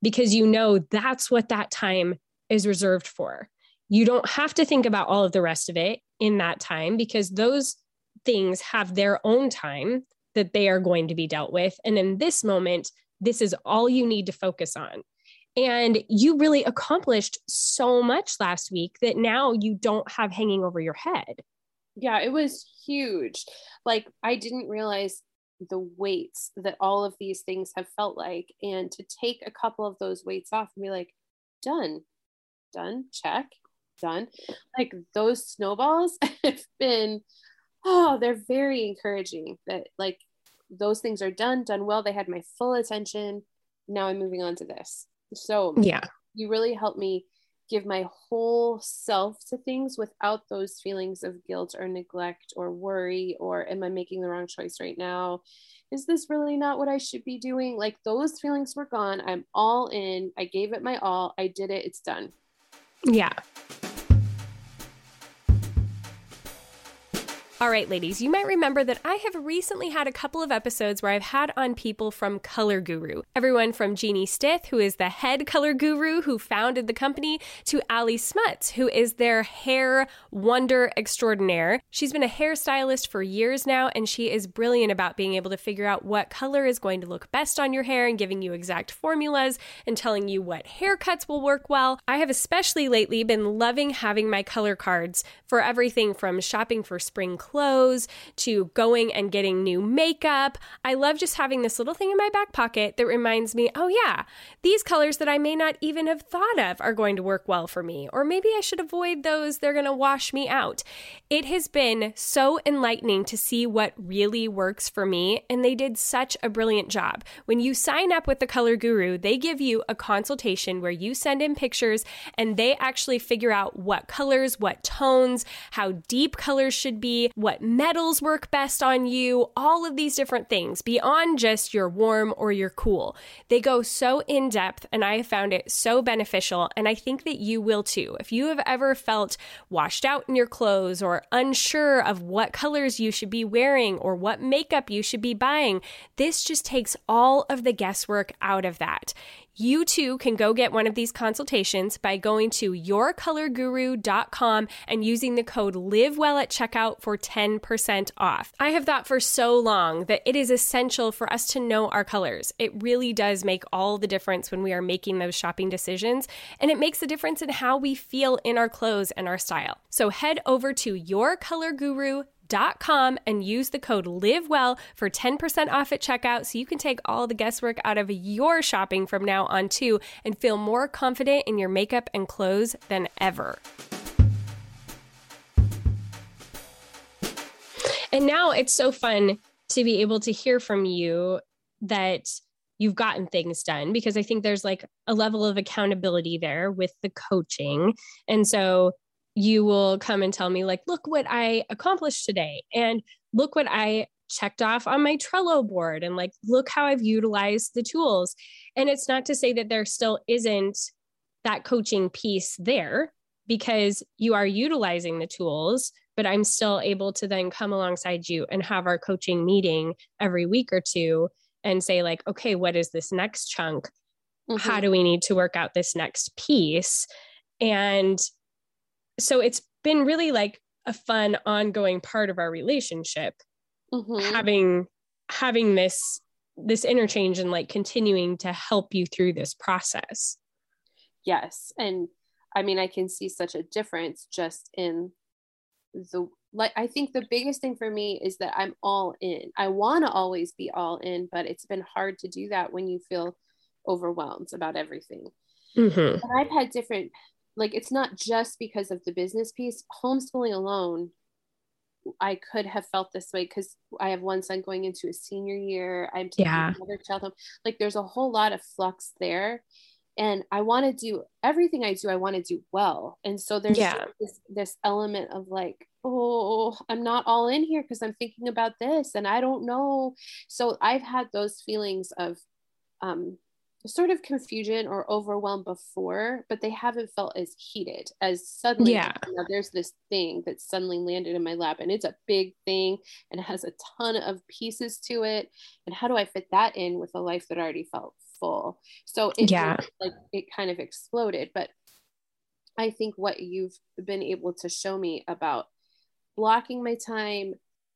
because you know that's what that time is reserved for. You don't have to think about all of the rest of it in that time because those things have their own time that they are going to be dealt with. And in this moment, this is all you need to focus on. And you really accomplished so much last week that now you don't have hanging over your head. Yeah, it was huge. Like, I didn't realize the weights that all of these things have felt like. And to take a couple of those weights off and be like, done, done, check, done. Like, those snowballs have been oh, they're very encouraging that like those things are done, done well. They had my full attention. Now I'm moving on to this. So yeah, you really helped me give my whole self to things without those feelings of guilt or neglect or worry or am I making the wrong choice right now? Is this really not what I should be doing? Like those feelings were gone. I'm all in. I gave it my all. I did it. It's done. Yeah. All right, ladies, you might remember that I have recently had a couple of episodes where I've had on people from Color Guru. Everyone from Jeannie Stith, who is the head color guru who founded the company, to Ali Smuts, who is their hair wonder extraordinaire. She's been a hairstylist for years now, and she is brilliant about being able to figure out what color is going to look best on your hair and giving you exact formulas and telling you what haircuts will work well. I have especially lately been loving having my color cards for everything from shopping for spring clothes to going and getting new makeup. I love just having this little thing in my back pocket that reminds me, oh, yeah, these colors that I may not even have thought of are going to work well for me. Or maybe I should avoid those, they're going to wash me out. It has been so enlightening to see what really works for me, and they did such a brilliant job. When you sign up with the Color Guru, they give you a consultation where you send in pictures and they actually figure out what colors, what tones, how deep colors should be, what metals work best on you, all of these different things beyond just your warm or your cool. They go so in depth, and I have found it so beneficial. And I think that you will too. If you have ever felt washed out in your clothes or unsure of what colors you should be wearing or what makeup you should be buying, this just takes all of the guesswork out of that. You too can go get one of these consultations by going to yourcolorguru.com and using the code LIVEWELL at checkout for 10% off. I have thought for so long that it is essential for us to know our colors. It really does make all the difference when we are making those shopping decisions, and it makes a difference in how we feel in our clothes and our style. So head over to yourcolorguru.com com and use the code LIVEWELL for 10% off at checkout so you can take all the guesswork out of your shopping from now on too and feel more confident in your makeup and clothes than ever. And now it's so fun to be able to hear from you that you've gotten things done because I think there's like a level of accountability there with the coaching. And so you will come and tell me like look what i accomplished today and look what i checked off on my trello board and like look how i've utilized the tools. And it's not to say that there still isn't that coaching piece there because you are utilizing the tools but i'm still able to then come alongside you and have our coaching meeting every week or two and say like okay what is this next chunk? Mm-hmm. how do we need to work out this next piece? And so it's been really like a fun ongoing part of our relationship mm-hmm. having having this this interchange and like continuing to help you through this process yes and i mean i can see such a difference just in the like i think the biggest thing for me is that i'm all in i want to always be all in but it's been hard to do that when you feel overwhelmed about everything mm-hmm. i've had different like it's not just because of the business piece. Homeschooling alone i could have felt this way because i have one son going into a senior year. I'm taking yeah. another child home. Like there's a whole lot of flux there. And i want to do everything i do i want to do well. And so there's yeah. this, this element of like oh i'm not all in here because i'm thinking about this and i don't know. So i've had those feelings of um sort of confusion or overwhelm before, but they haven't felt as heated as suddenly. Yeah. You know, there's this thing that suddenly landed in my lap, and it's a big thing and has a ton of pieces to it. And how do I fit that in with a life that already felt full? So it yeah, like it kind of exploded. But I think what you've been able to show me about blocking my time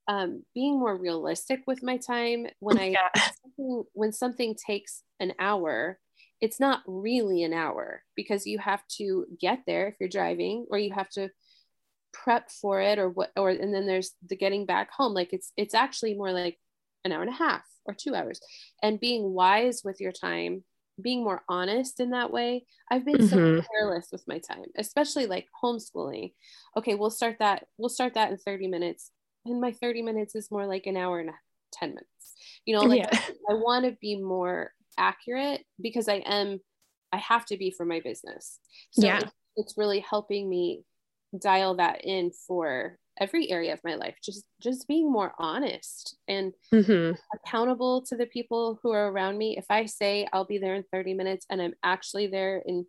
um, being more realistic with my time when I yeah. something, when something takes an hour, it's not really an hour because you have to get there if you're driving, or you have to prep for it, or what, or and then there's the getting back home. Like it's it's actually more like an hour and a half or two hours, and being wise with your time being more honest in that way. I've been mm-hmm. so careless with my time, especially like homeschooling. Okay, we'll start that. We'll start that in 30 minutes and my 30 minutes is more like an hour and 10 minutes you know like yeah. i want to be more accurate because i am i have to be for my business so yeah. it's really helping me dial that in for every area of my life just just being more honest and mm-hmm. accountable to the people who are around me if i say i'll be there in 30 minutes and i'm actually there in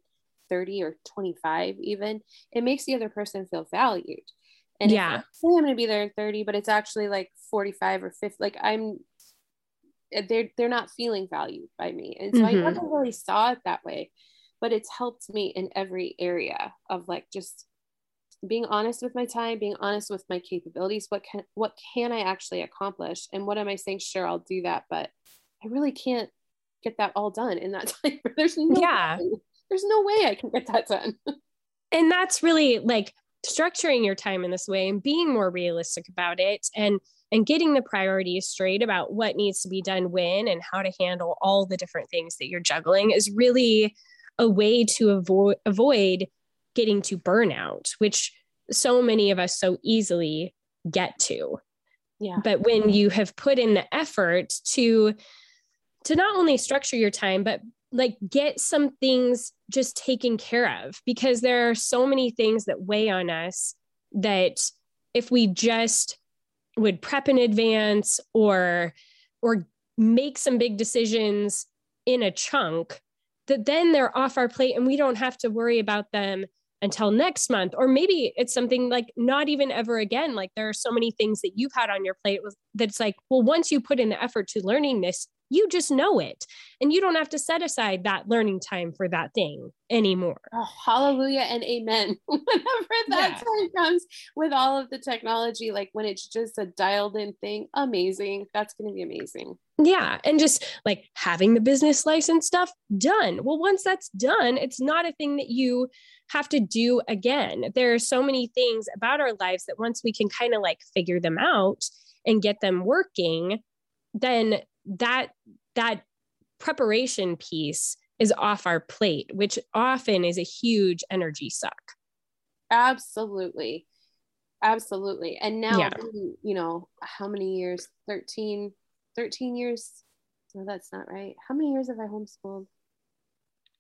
30 or 25 even it makes the other person feel valued and yeah, say I'm going to be there at 30, but it's actually like 45 or 50. Like I'm, eh, they're they're not feeling valued by me, and so mm-hmm. I never really saw it that way. But it's helped me in every area of like just being honest with my time, being honest with my capabilities. What can what can I actually accomplish, and what am I saying? Sure, I'll do that, but I really can't get that all done in that time. there's no yeah. Way, there's no way I can get that done. and that's really like structuring your time in this way and being more realistic about it and and getting the priorities straight about what needs to be done when and how to handle all the different things that you're juggling is really a way to avoid avoid getting to burnout which so many of us so easily get to. Yeah. But when you have put in the effort to to not only structure your time but like get some things just taken care of because there are so many things that weigh on us that if we just would prep in advance or or make some big decisions in a chunk that then they're off our plate and we don't have to worry about them until next month. Or maybe it's something like not even ever again. Like there are so many things that you've had on your plate that's like well once you put in the effort to learning this you just know it and you don't have to set aside that learning time for that thing anymore. Oh, hallelujah and amen. Whenever that yeah. time comes with all of the technology like when it's just a dialed in thing amazing. That's going to be amazing. Yeah and just like having the business license stuff done. Well once that's done it's not a thing that you have to do again. There are so many things about our lives that once we can kind of like figure them out and get them working then that that preparation piece is off our plate which often is a huge energy suck. Absolutely. Absolutely. And now yeah. you know how many years? 13 13 years? No that's not right. How many years have i homeschooled?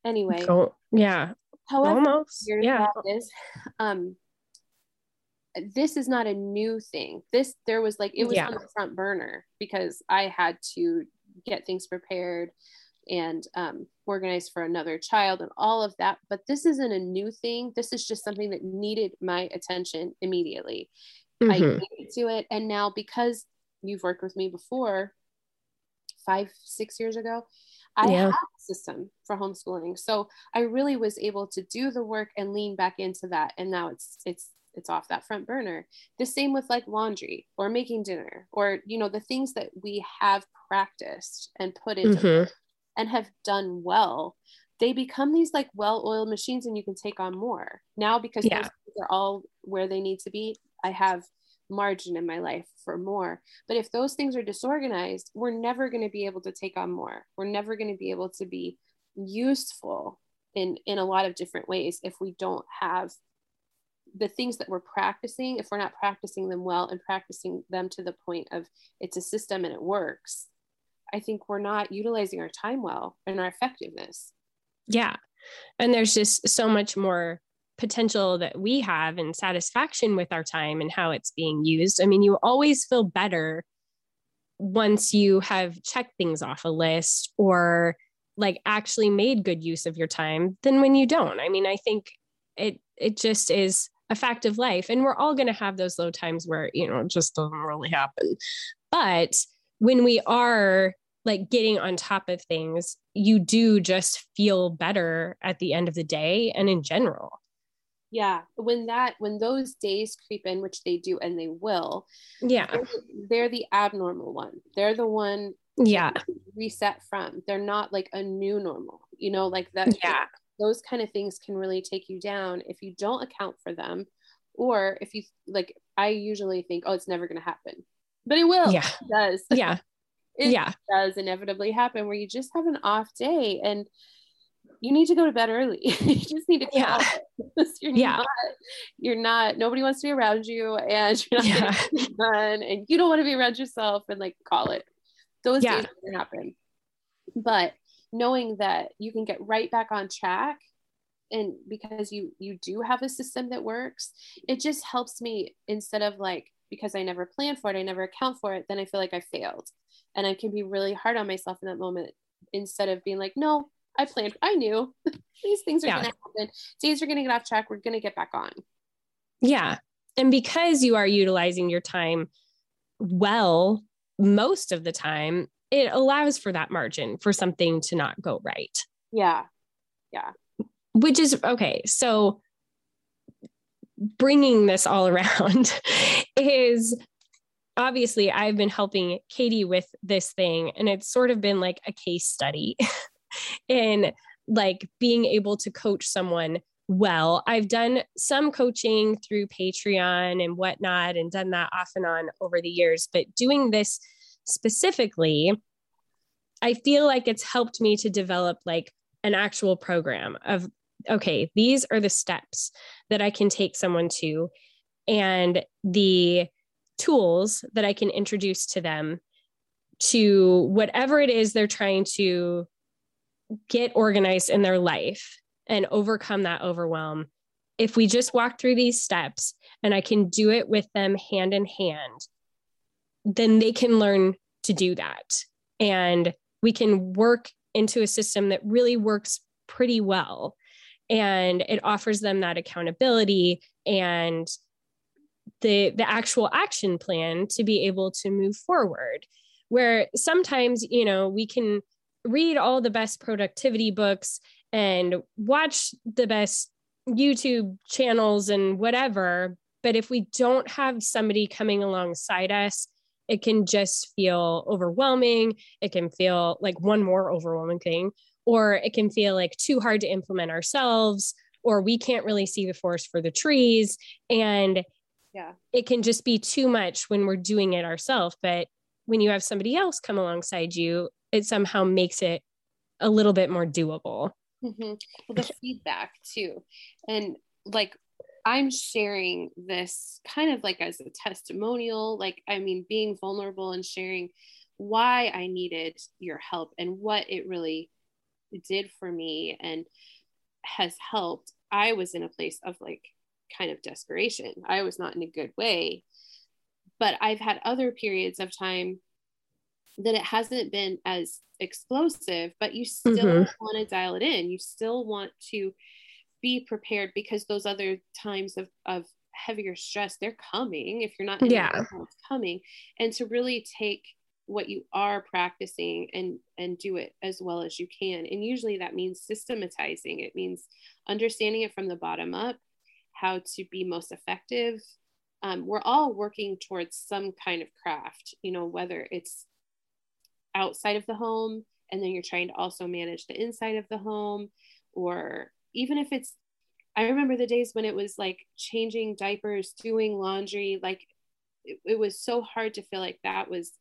Anyway. Oh, yeah. However almost yeah. that is um this is not a new thing. This there was like it was yeah. on the front burner because I had to get things prepared and um, organized for another child and all of that. But this isn't a new thing. This is just something that needed my attention immediately. Mm-hmm. I needed to it, and now because you've worked with me before, five six years ago. I yeah. have a system for homeschooling. So I really was able to do the work and lean back into that. And now it's it's it's off that front burner the same with like laundry or making dinner or you know the things that we have practiced and put into mm-hmm. and have done well they become these like well-oiled machines and you can take on more now because yeah. those are all where they need to be i have margin in my life for more but if those things are disorganized we're never going to be able to take on more we're never going to be able to be useful in in a lot of different ways if we don't have the things that we're practicing, if we're not practicing them well and practicing them to the point of it's a system and it works, I think we're not utilizing our time well and our effectiveness. Yeah. And there's just so much more potential that we have and satisfaction with our time and how it's being used. I mean, you always feel better once you have checked things off a list or like actually made good use of your time than when you don't. I mean, I think it it just is a fact of life. And we're all going to have those low times where, you know, it just doesn't really happen. But when we are like getting on top of things, you do just feel better at the end of the day and in general. Yeah. When that, when those days creep in, which they do and they will. Yeah. They're, they're the abnormal one. They're the one. Yeah. Reset from. They're not like a new normal, you know, like that. Yeah those kind of things can really take you down if you don't account for them or if you like i usually think oh it's never going to happen. But it will. Yeah. It does. Yeah. It yeah. does inevitably happen where you just have an off day and you need to go to bed early. You just need to yeah. you're yeah. not, you're not nobody wants to be around you and you're not yeah. done and you don't want to be around yourself and like call it. Those yeah. days happen. But knowing that you can get right back on track and because you you do have a system that works it just helps me instead of like because i never plan for it i never account for it then i feel like i failed. And i can be really hard on myself in that moment instead of being like no i planned i knew. These things are yeah. going to happen. Days are going to get off track. We're going to get back on. Yeah. And because you are utilizing your time well most of the time it allows for that margin for something to not go right. Yeah. Yeah. Which is okay. So bringing this all around is obviously I've been helping Katie with this thing and it's sort of been like a case study in like being able to coach someone well. I've done some coaching through Patreon and whatnot and done that off and on over the years, but doing this specifically, I feel like it's helped me to develop like an actual program of, okay, these are the steps that I can take someone to and the tools that I can introduce to them to whatever it is they're trying to get organized in their life and overcome that overwhelm. If we just walk through these steps and I can do it with them hand in hand, then they can learn to do that. And we can work into a system that really works pretty well. And it offers them that accountability and the, the actual action plan to be able to move forward where sometimes, you know, we can read all the best productivity books and watch the best YouTube channels and whatever. But if we don't have somebody coming alongside us, it can just feel overwhelming. It can feel like one more overwhelming thing, or it can feel like too hard to implement ourselves, or we can't really see the forest for the trees. And yeah, it can just be too much when we're doing it ourselves. But when you have somebody else come alongside you, it somehow makes it a little bit more doable. Mm-hmm. Well, the feedback too. And like I'm sharing this kind of like as a testimonial, like, I mean, being vulnerable and sharing why I needed your help and what it really did for me and has helped. I was in a place of like kind of desperation. I was not in a good way. But I've had other periods of time that it hasn't been as explosive, but you still mm-hmm. want to dial it in. You still want to be prepared because those other times of, of heavier stress, they're coming. If you're not in yeah. it's coming. And to really take what you are practicing and and do it as well as you can. And usually that means systematizing. It means understanding it from the bottom up, how to be most effective. Um, we're all working towards some kind of craft, you know, whether it's outside of the home and then you're trying to also manage the inside of the home or even if it's i remember the days when it was like changing diapers doing laundry like it, it was so hard to feel like that was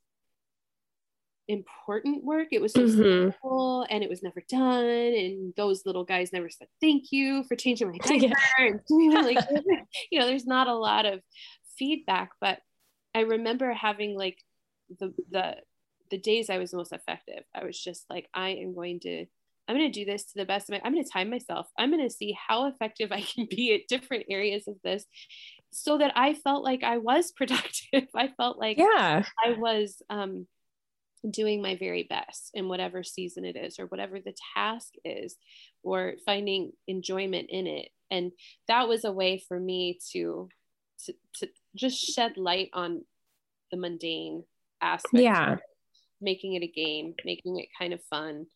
important work it was so mm-hmm. simple and it was never done and those little guys never said thank you for changing my diaper yeah. and doing like you know there's not a lot of feedback but i remember having like the the the days I was most effective, I was just like, I am going to, I'm going to do this to the best of my, I'm going to time myself. I'm going to see how effective I can be at different areas of this so that I felt like I was productive. I felt like yeah. I was um, doing my very best in whatever season it is or whatever the task is or finding enjoyment in it. And that was a way for me to, to, to just shed light on the mundane aspect. yeah making it a game, making it kind of fun,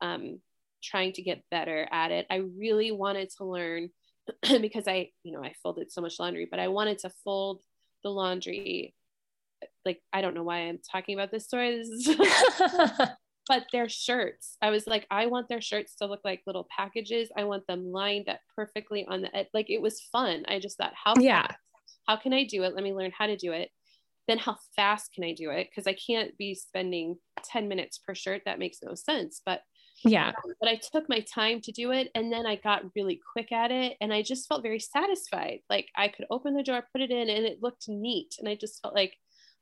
um, trying to get better at it. I really wanted to learn because I, you know, I folded so much laundry, but I wanted to fold the laundry. Like, I don't know why I'm talking about this story. This is but their shirts, I was like, I want their shirts to look like little packages. I want them lined up perfectly on the, like, it was fun. I just thought, how, yeah, how can I do it? Let me learn how to do it then how fast can I do it? Because I can't be spending 10 minutes per shirt. That makes no sense. But yeah. But I took my time to do it and then I got really quick at it and I just felt very satisfied. Like I could open the drawer, put it in, and it looked neat. And I just felt like,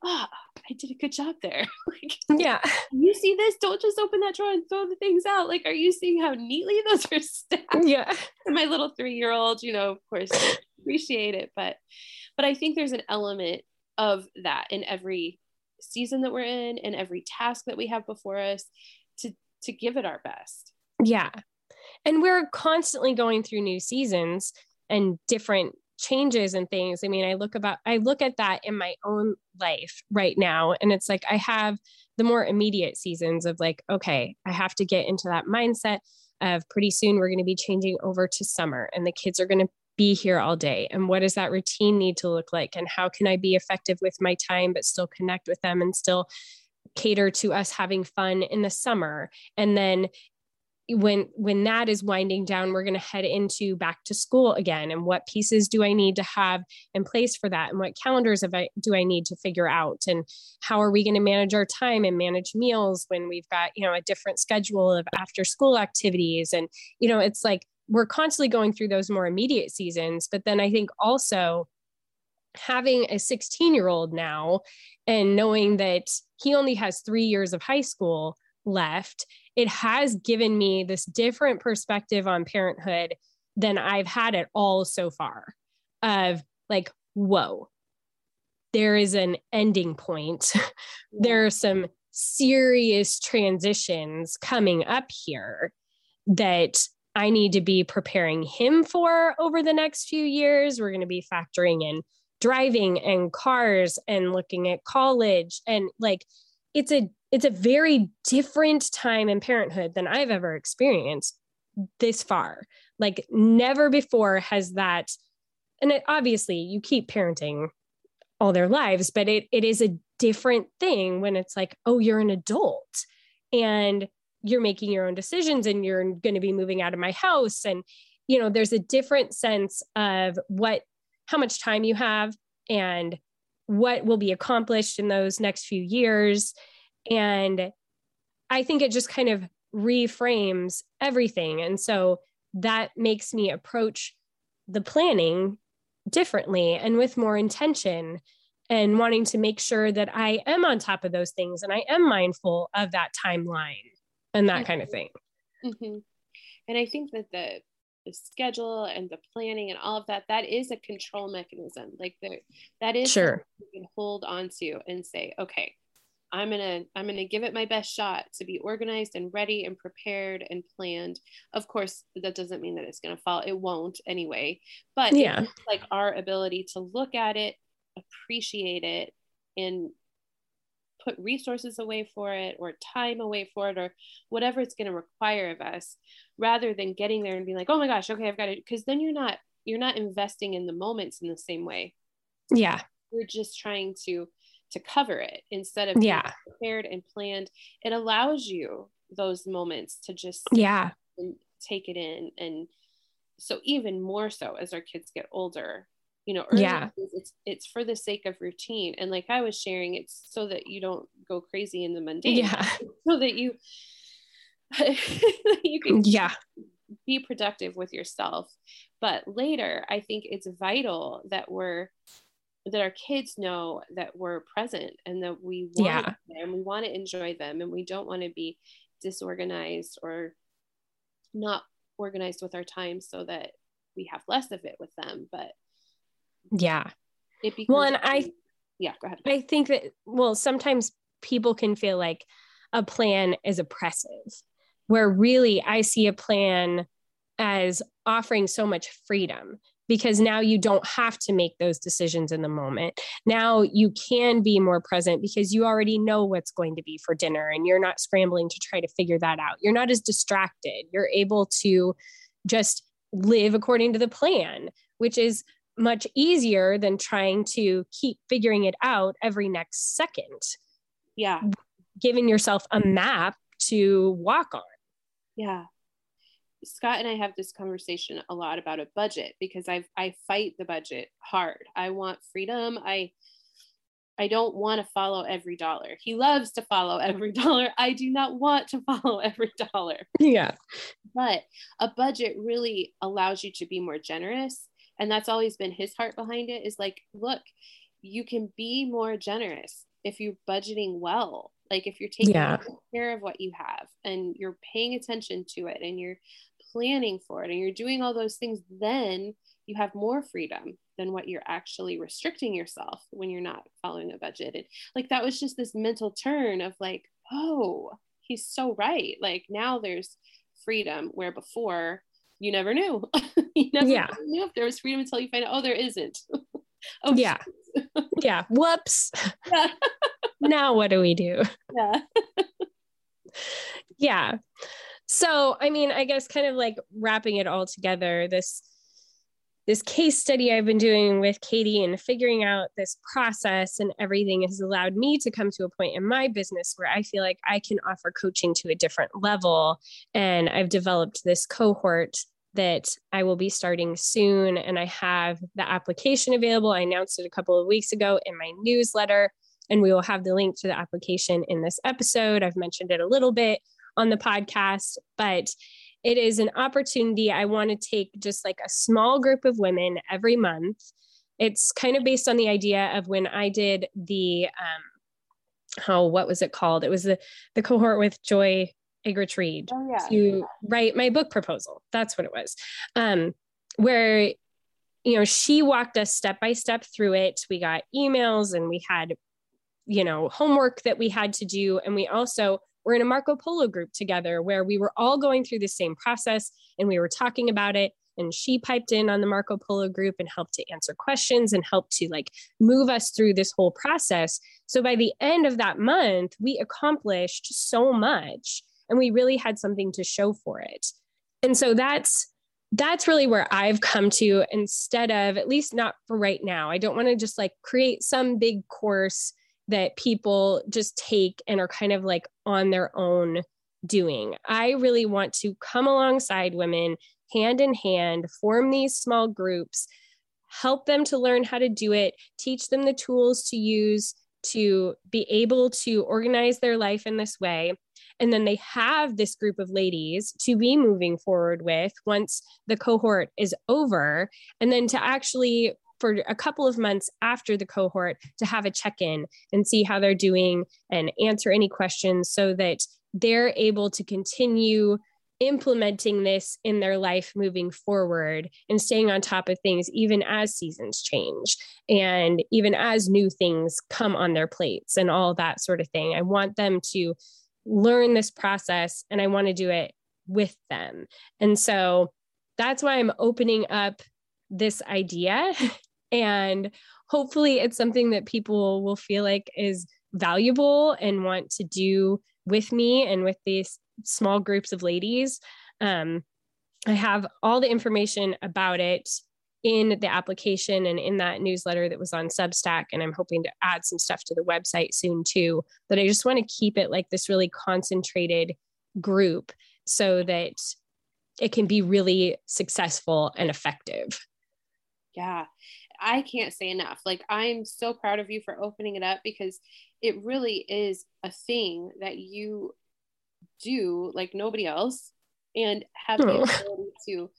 ah, oh, I did a good job there. like, yeah. You see this? Don't just open that drawer and throw the things out. Like, are you seeing how neatly those are stacked? Yeah. And my little three year old, you know, of course, appreciate it. But, but I think there's an element of that in every season that we're in and every task that we have before us to to give it our best. Yeah. And we're constantly going through new seasons and different changes and things. I mean i look about i look at that in my own life right now and it's like i have the more immediate seasons of like okay i have to get into that mindset of pretty soon we're going to be changing over to summer and the kids are going to be here all day. And what does that routine need to look like? And how can i be effective with my time but still connect with them and still cater to us having fun in the summer. And then when when that is winding down we're going to head into back to school again. And what pieces do i need to have in place for that? And what calendars I, do i need to figure out? And how are we going to manage our time and manage meals when we've got you know a different schedule of after school activities? And you know it's like we're constantly going through those more immediate seasons. But then I think also having a 16 year old now and knowing that he only has three years of high school left, it has given me this different perspective on parenthood than I've had at all so far of like, whoa, there is an ending point. there are some serious transitions coming up here that I need to be preparing him for over the next few years. We're going to be factoring in driving and cars and looking at college and like it's a it's a very different time in parenthood than I've ever experienced this far. Like never before has that and it, obviously you keep parenting all their lives, but it it is a different thing when it's like, oh, you're an adult and you're making your own decisions and you're going to be moving out of my house and you know there's a different sense of what how much time you have and what will be accomplished in those next few years and i think it just kind of reframes everything and so that makes me approach the planning differently and with more intention and wanting to make sure that I am on top of those things and I am mindful of that timeline and that mm-hmm. kind of thing. Mm-hmm. And I think that the the schedule and the planning and all of that that is a control mechanism. Like that is sure. you can hold on to and say okay i'm gonna i'm gonna give it my best shot to be organized and ready and prepared and planned. Of course that doesn't mean that it's gonna fall. It won't anyway. But yeah. like our ability to look at it appreciate it and put resources away for it or time away for it or whatever it's going to require of us rather than getting there and being like oh my gosh okay i've got it because then you're not you're not investing in the moments in the same way. Yeah. You're just trying to to cover it instead of yeah. prepared and planned. It allows you those moments to just yeah. take it in and so even more so as our kids get older you know yeah. it's it's for the sake of routine. And like i was sharing it's so that you don't go crazy in the mundane. Yeah. So that you you can mm, yeah. be productive with yourself. But later i think it's vital that we're that our kids know that we're present and that we want yeah. and we want to enjoy them and we don't want to be disorganized or not organized with our time so that we have less of it with them. But yeah. It becomes, well, and I, yeah, go ahead. I think that, well, sometimes people can feel like a plan is oppressive, where really I see a plan as offering so much freedom because now you don't have to make those decisions in the moment. Now you can be more present because you already know what's going to be for dinner and you're not scrambling to try to figure that out. You're not as distracted. You're able to just live according to the plan, which is much easier than trying to keep figuring it out every next second. Yeah. Giving yourself a map to walk on. Yeah. Scott and I have this conversation a lot about a budget because I I fight the budget hard. I want freedom. I I don't want to follow every dollar. He loves to follow every dollar. I do not want to follow every dollar. Yeah. But a budget really allows you to be more generous and that's always been his heart behind it is like look you can be more generous if you're budgeting well. Like if you're taking yeah. care of what you have and you're paying attention to it and you're planning for it and you're doing all those things then you have more freedom than what you're actually restricting yourself when you're not following a budget. And like that was just this mental turn of like oh he's so right. Like now there's freedom where before you never knew. you never yeah. knew if there was freedom until you find out, oh, there isn't. oh, yeah. yeah. Whoops. Yeah. now what do we do? Yeah. yeah. So, I mean, I guess kind of like wrapping it all together, this this case study I've been doing with Katie and figuring out this process and everything has allowed me to come to a point in my business where I feel like I can offer coaching to a different level. And I've developed this cohort that I will be starting soon. And I have the application available. I announced it a couple of weeks ago in my newsletter, and we will have the link to the application in this episode. I've mentioned it a little bit on the podcast, but it is an opportunity. I want to take just like a small group of women every month. It's kind of based on the idea of when I did the, um, oh, what was it called? It was the the cohort with Joy Eggerichs Reed oh, yeah. to write my book proposal. That's what it was. Um, where you know she walked us step by step through it. We got emails and we had you know homework that we had to do, and we also were in a Marco Polo group together where we were all going through the same process and we were talking about it. and she piped in on the Marco Polo group and helped to answer questions and helped to like move us through this whole process. So by the end of that month, we accomplished so much and we really had something to show for it. And so that's that's really where I've come to instead of at least not for right now. I don't want to just like create some big course that people just take and are kind of like on their own doing. I really want to come alongside women hand in hand, form these small groups, help them to learn how to do it, teach them the tools to use to be able to organize their life in this way. And then they have this group of ladies to be moving forward with once the cohort is over. And then to actually, for a couple of months after the cohort, to have a check in and see how they're doing and answer any questions so that they're able to continue implementing this in their life moving forward and staying on top of things even as seasons change and even as new things come on their plates and all that sort of thing. I want them to learn this process and I want to do it with them. And so that's why I'm opening up this idea and hopefully it's something that people will feel like is valuable and want to do with me and with these small groups of ladies. Um, I have all the information about it in the application and in that newsletter that was on Substack. And I'm hoping to add some stuff to the website soon too. But I just want to keep it like this really concentrated group so that it can be really successful and effective. Yeah. I can't say enough. Like, I'm so proud of you for opening it up because it really is a thing that you do like nobody else and have the oh. ability to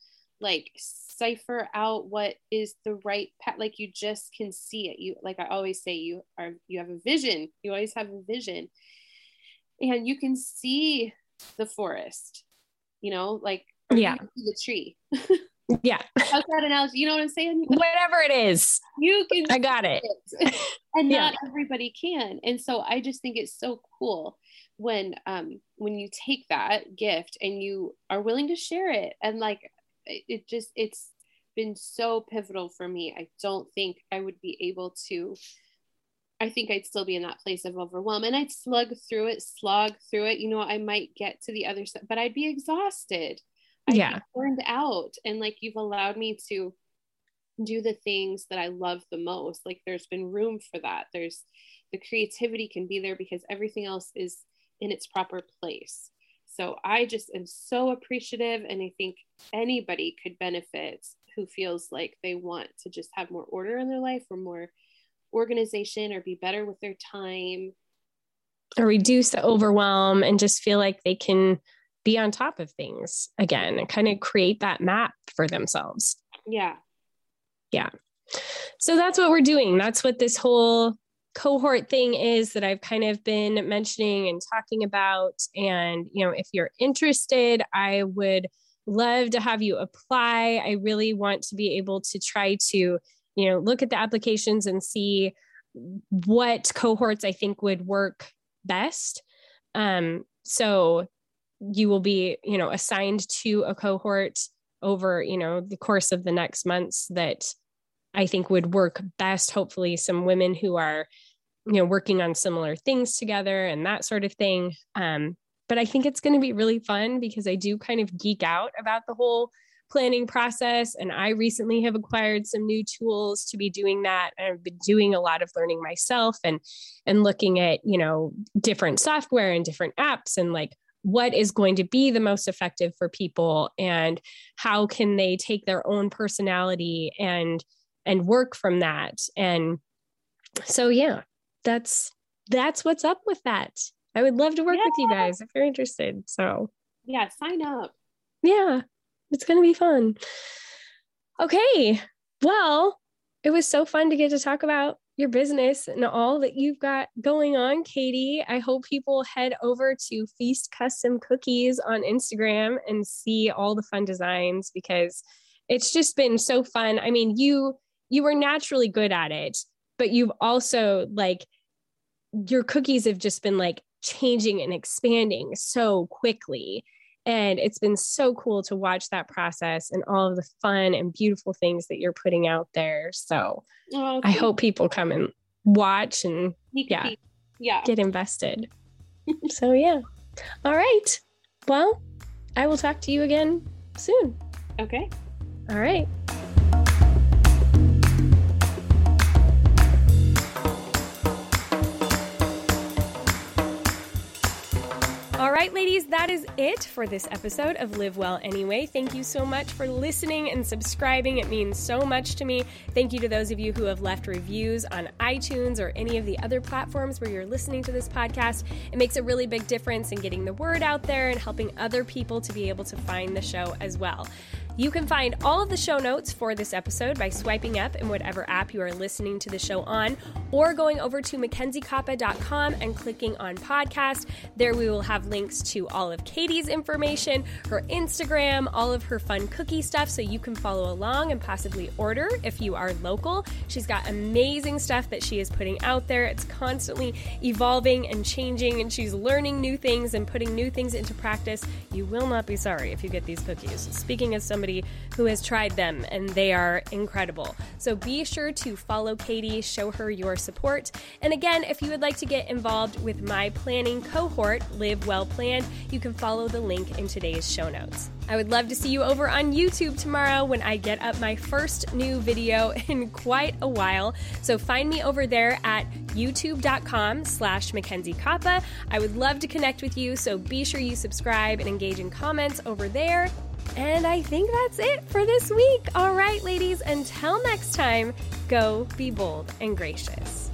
like cipher out what is the right path like you just can see it. You like i always say you are you have a vision. You always have a vision. And you can see the forest you know like yeah. the tree. Yeah. How's that analogy? You know what i'm saying? Whatever it is you can i got it, it. and not everybody can. And so i just think it's so cool when um when you take that gift and you are willing to share it. And like it, just it's been so pivotal for me i don't think i would be able to I think I'd still be in that place of overwhelm and I'd slug through it, slog through it. You know, I might get to the other side, but I'd be exhausted. I'd yeah. burned out. And like you've allowed me to do the things that I love the most. Like there's been room for that. There's the creativity can be there because everything else is in its proper place. So I just am so appreciative. And I think anybody could benefit who feels like they want to just have more order in their life or more organization or be better with their time. Or reduce the overwhelm and just feel like they can be on top of things again and kind of create that map for themselves. Yeah. Yeah. So that's what we're doing. That's what this whole cohort thing is that I've kind of been mentioning and talking about. And, you know, if you're interested, I would love to have you apply. I really want to be able to try to, you know, look at the applications and see what cohorts I think would work best. Um, so you will be, you know, assigned to a cohort over, you know, the course of the next months that I think would work best. Hopefully, some women who are, you know, working on similar things together and that sort of thing. Um, but I think it's going to be really fun because I do kind of geek out about the whole planning process. And I recently have acquired some new tools to be doing that. I've been doing a lot of learning myself and and looking at, you know, different software and different apps and like what is going to be the most effective for people and how can they take their own personality and and work from that and so yeah that's that's what's up with that i would love to work yeah. with you guys if you're interested so yeah sign up yeah it's going to be fun okay well it was so fun to get to talk about your business and all that you've got going on, Katie. I hope people head over to Feast Custom Cookies on Instagram and see all the fun designs because it's just been so fun. I mean, you you were naturally good at it, but you've also like your cookies have just been like changing and expanding so quickly. And it's been so cool to watch that process and all of the fun and beautiful things that you're putting out there. So oh, I hope people come and watch and yeah, yeah, get invested. so yeah. All right. Well, I will talk to you again soon. Okay. All right. Right, ladies, that is it for this episode of Live Well Anyway. Thank you so much for listening and subscribing. It means so much to me. Thank you to those of you who have left reviews on iTunes or any of the other platforms where you're listening to this podcast. It makes a really big difference in getting the word out there and helping other people to be able to find the show as well. You can find all of the show notes for this episode by swiping up in whatever app you are listening to the show on, or going over to mackenziekoppa.com and clicking on podcast. There we will have links to all of Katie's information, her Instagram, all of her fun cookie stuff, so you can follow along and possibly order if you are local. She's got amazing stuff that she is putting out there. It's constantly evolving and changing, and she's learning new things and putting new things into practice. You will not be sorry if you get these cookies. Speaking as some somebody who has tried them and they are incredible. So be sure to follow Katie, show her your support. And again, if you would like to get involved with my planning cohort, Live Well Planned, you can follow the link in today's show notes. I would love to see you over on YouTube tomorrow when I get up my first new video in quite a while. So find me over there at youtube.com slash Mackenzie Koppa. I would love to connect with you, so be sure you subscribe and engage in comments over there. And I think that's it for this week. All right, ladies, until next time, go be bold and gracious.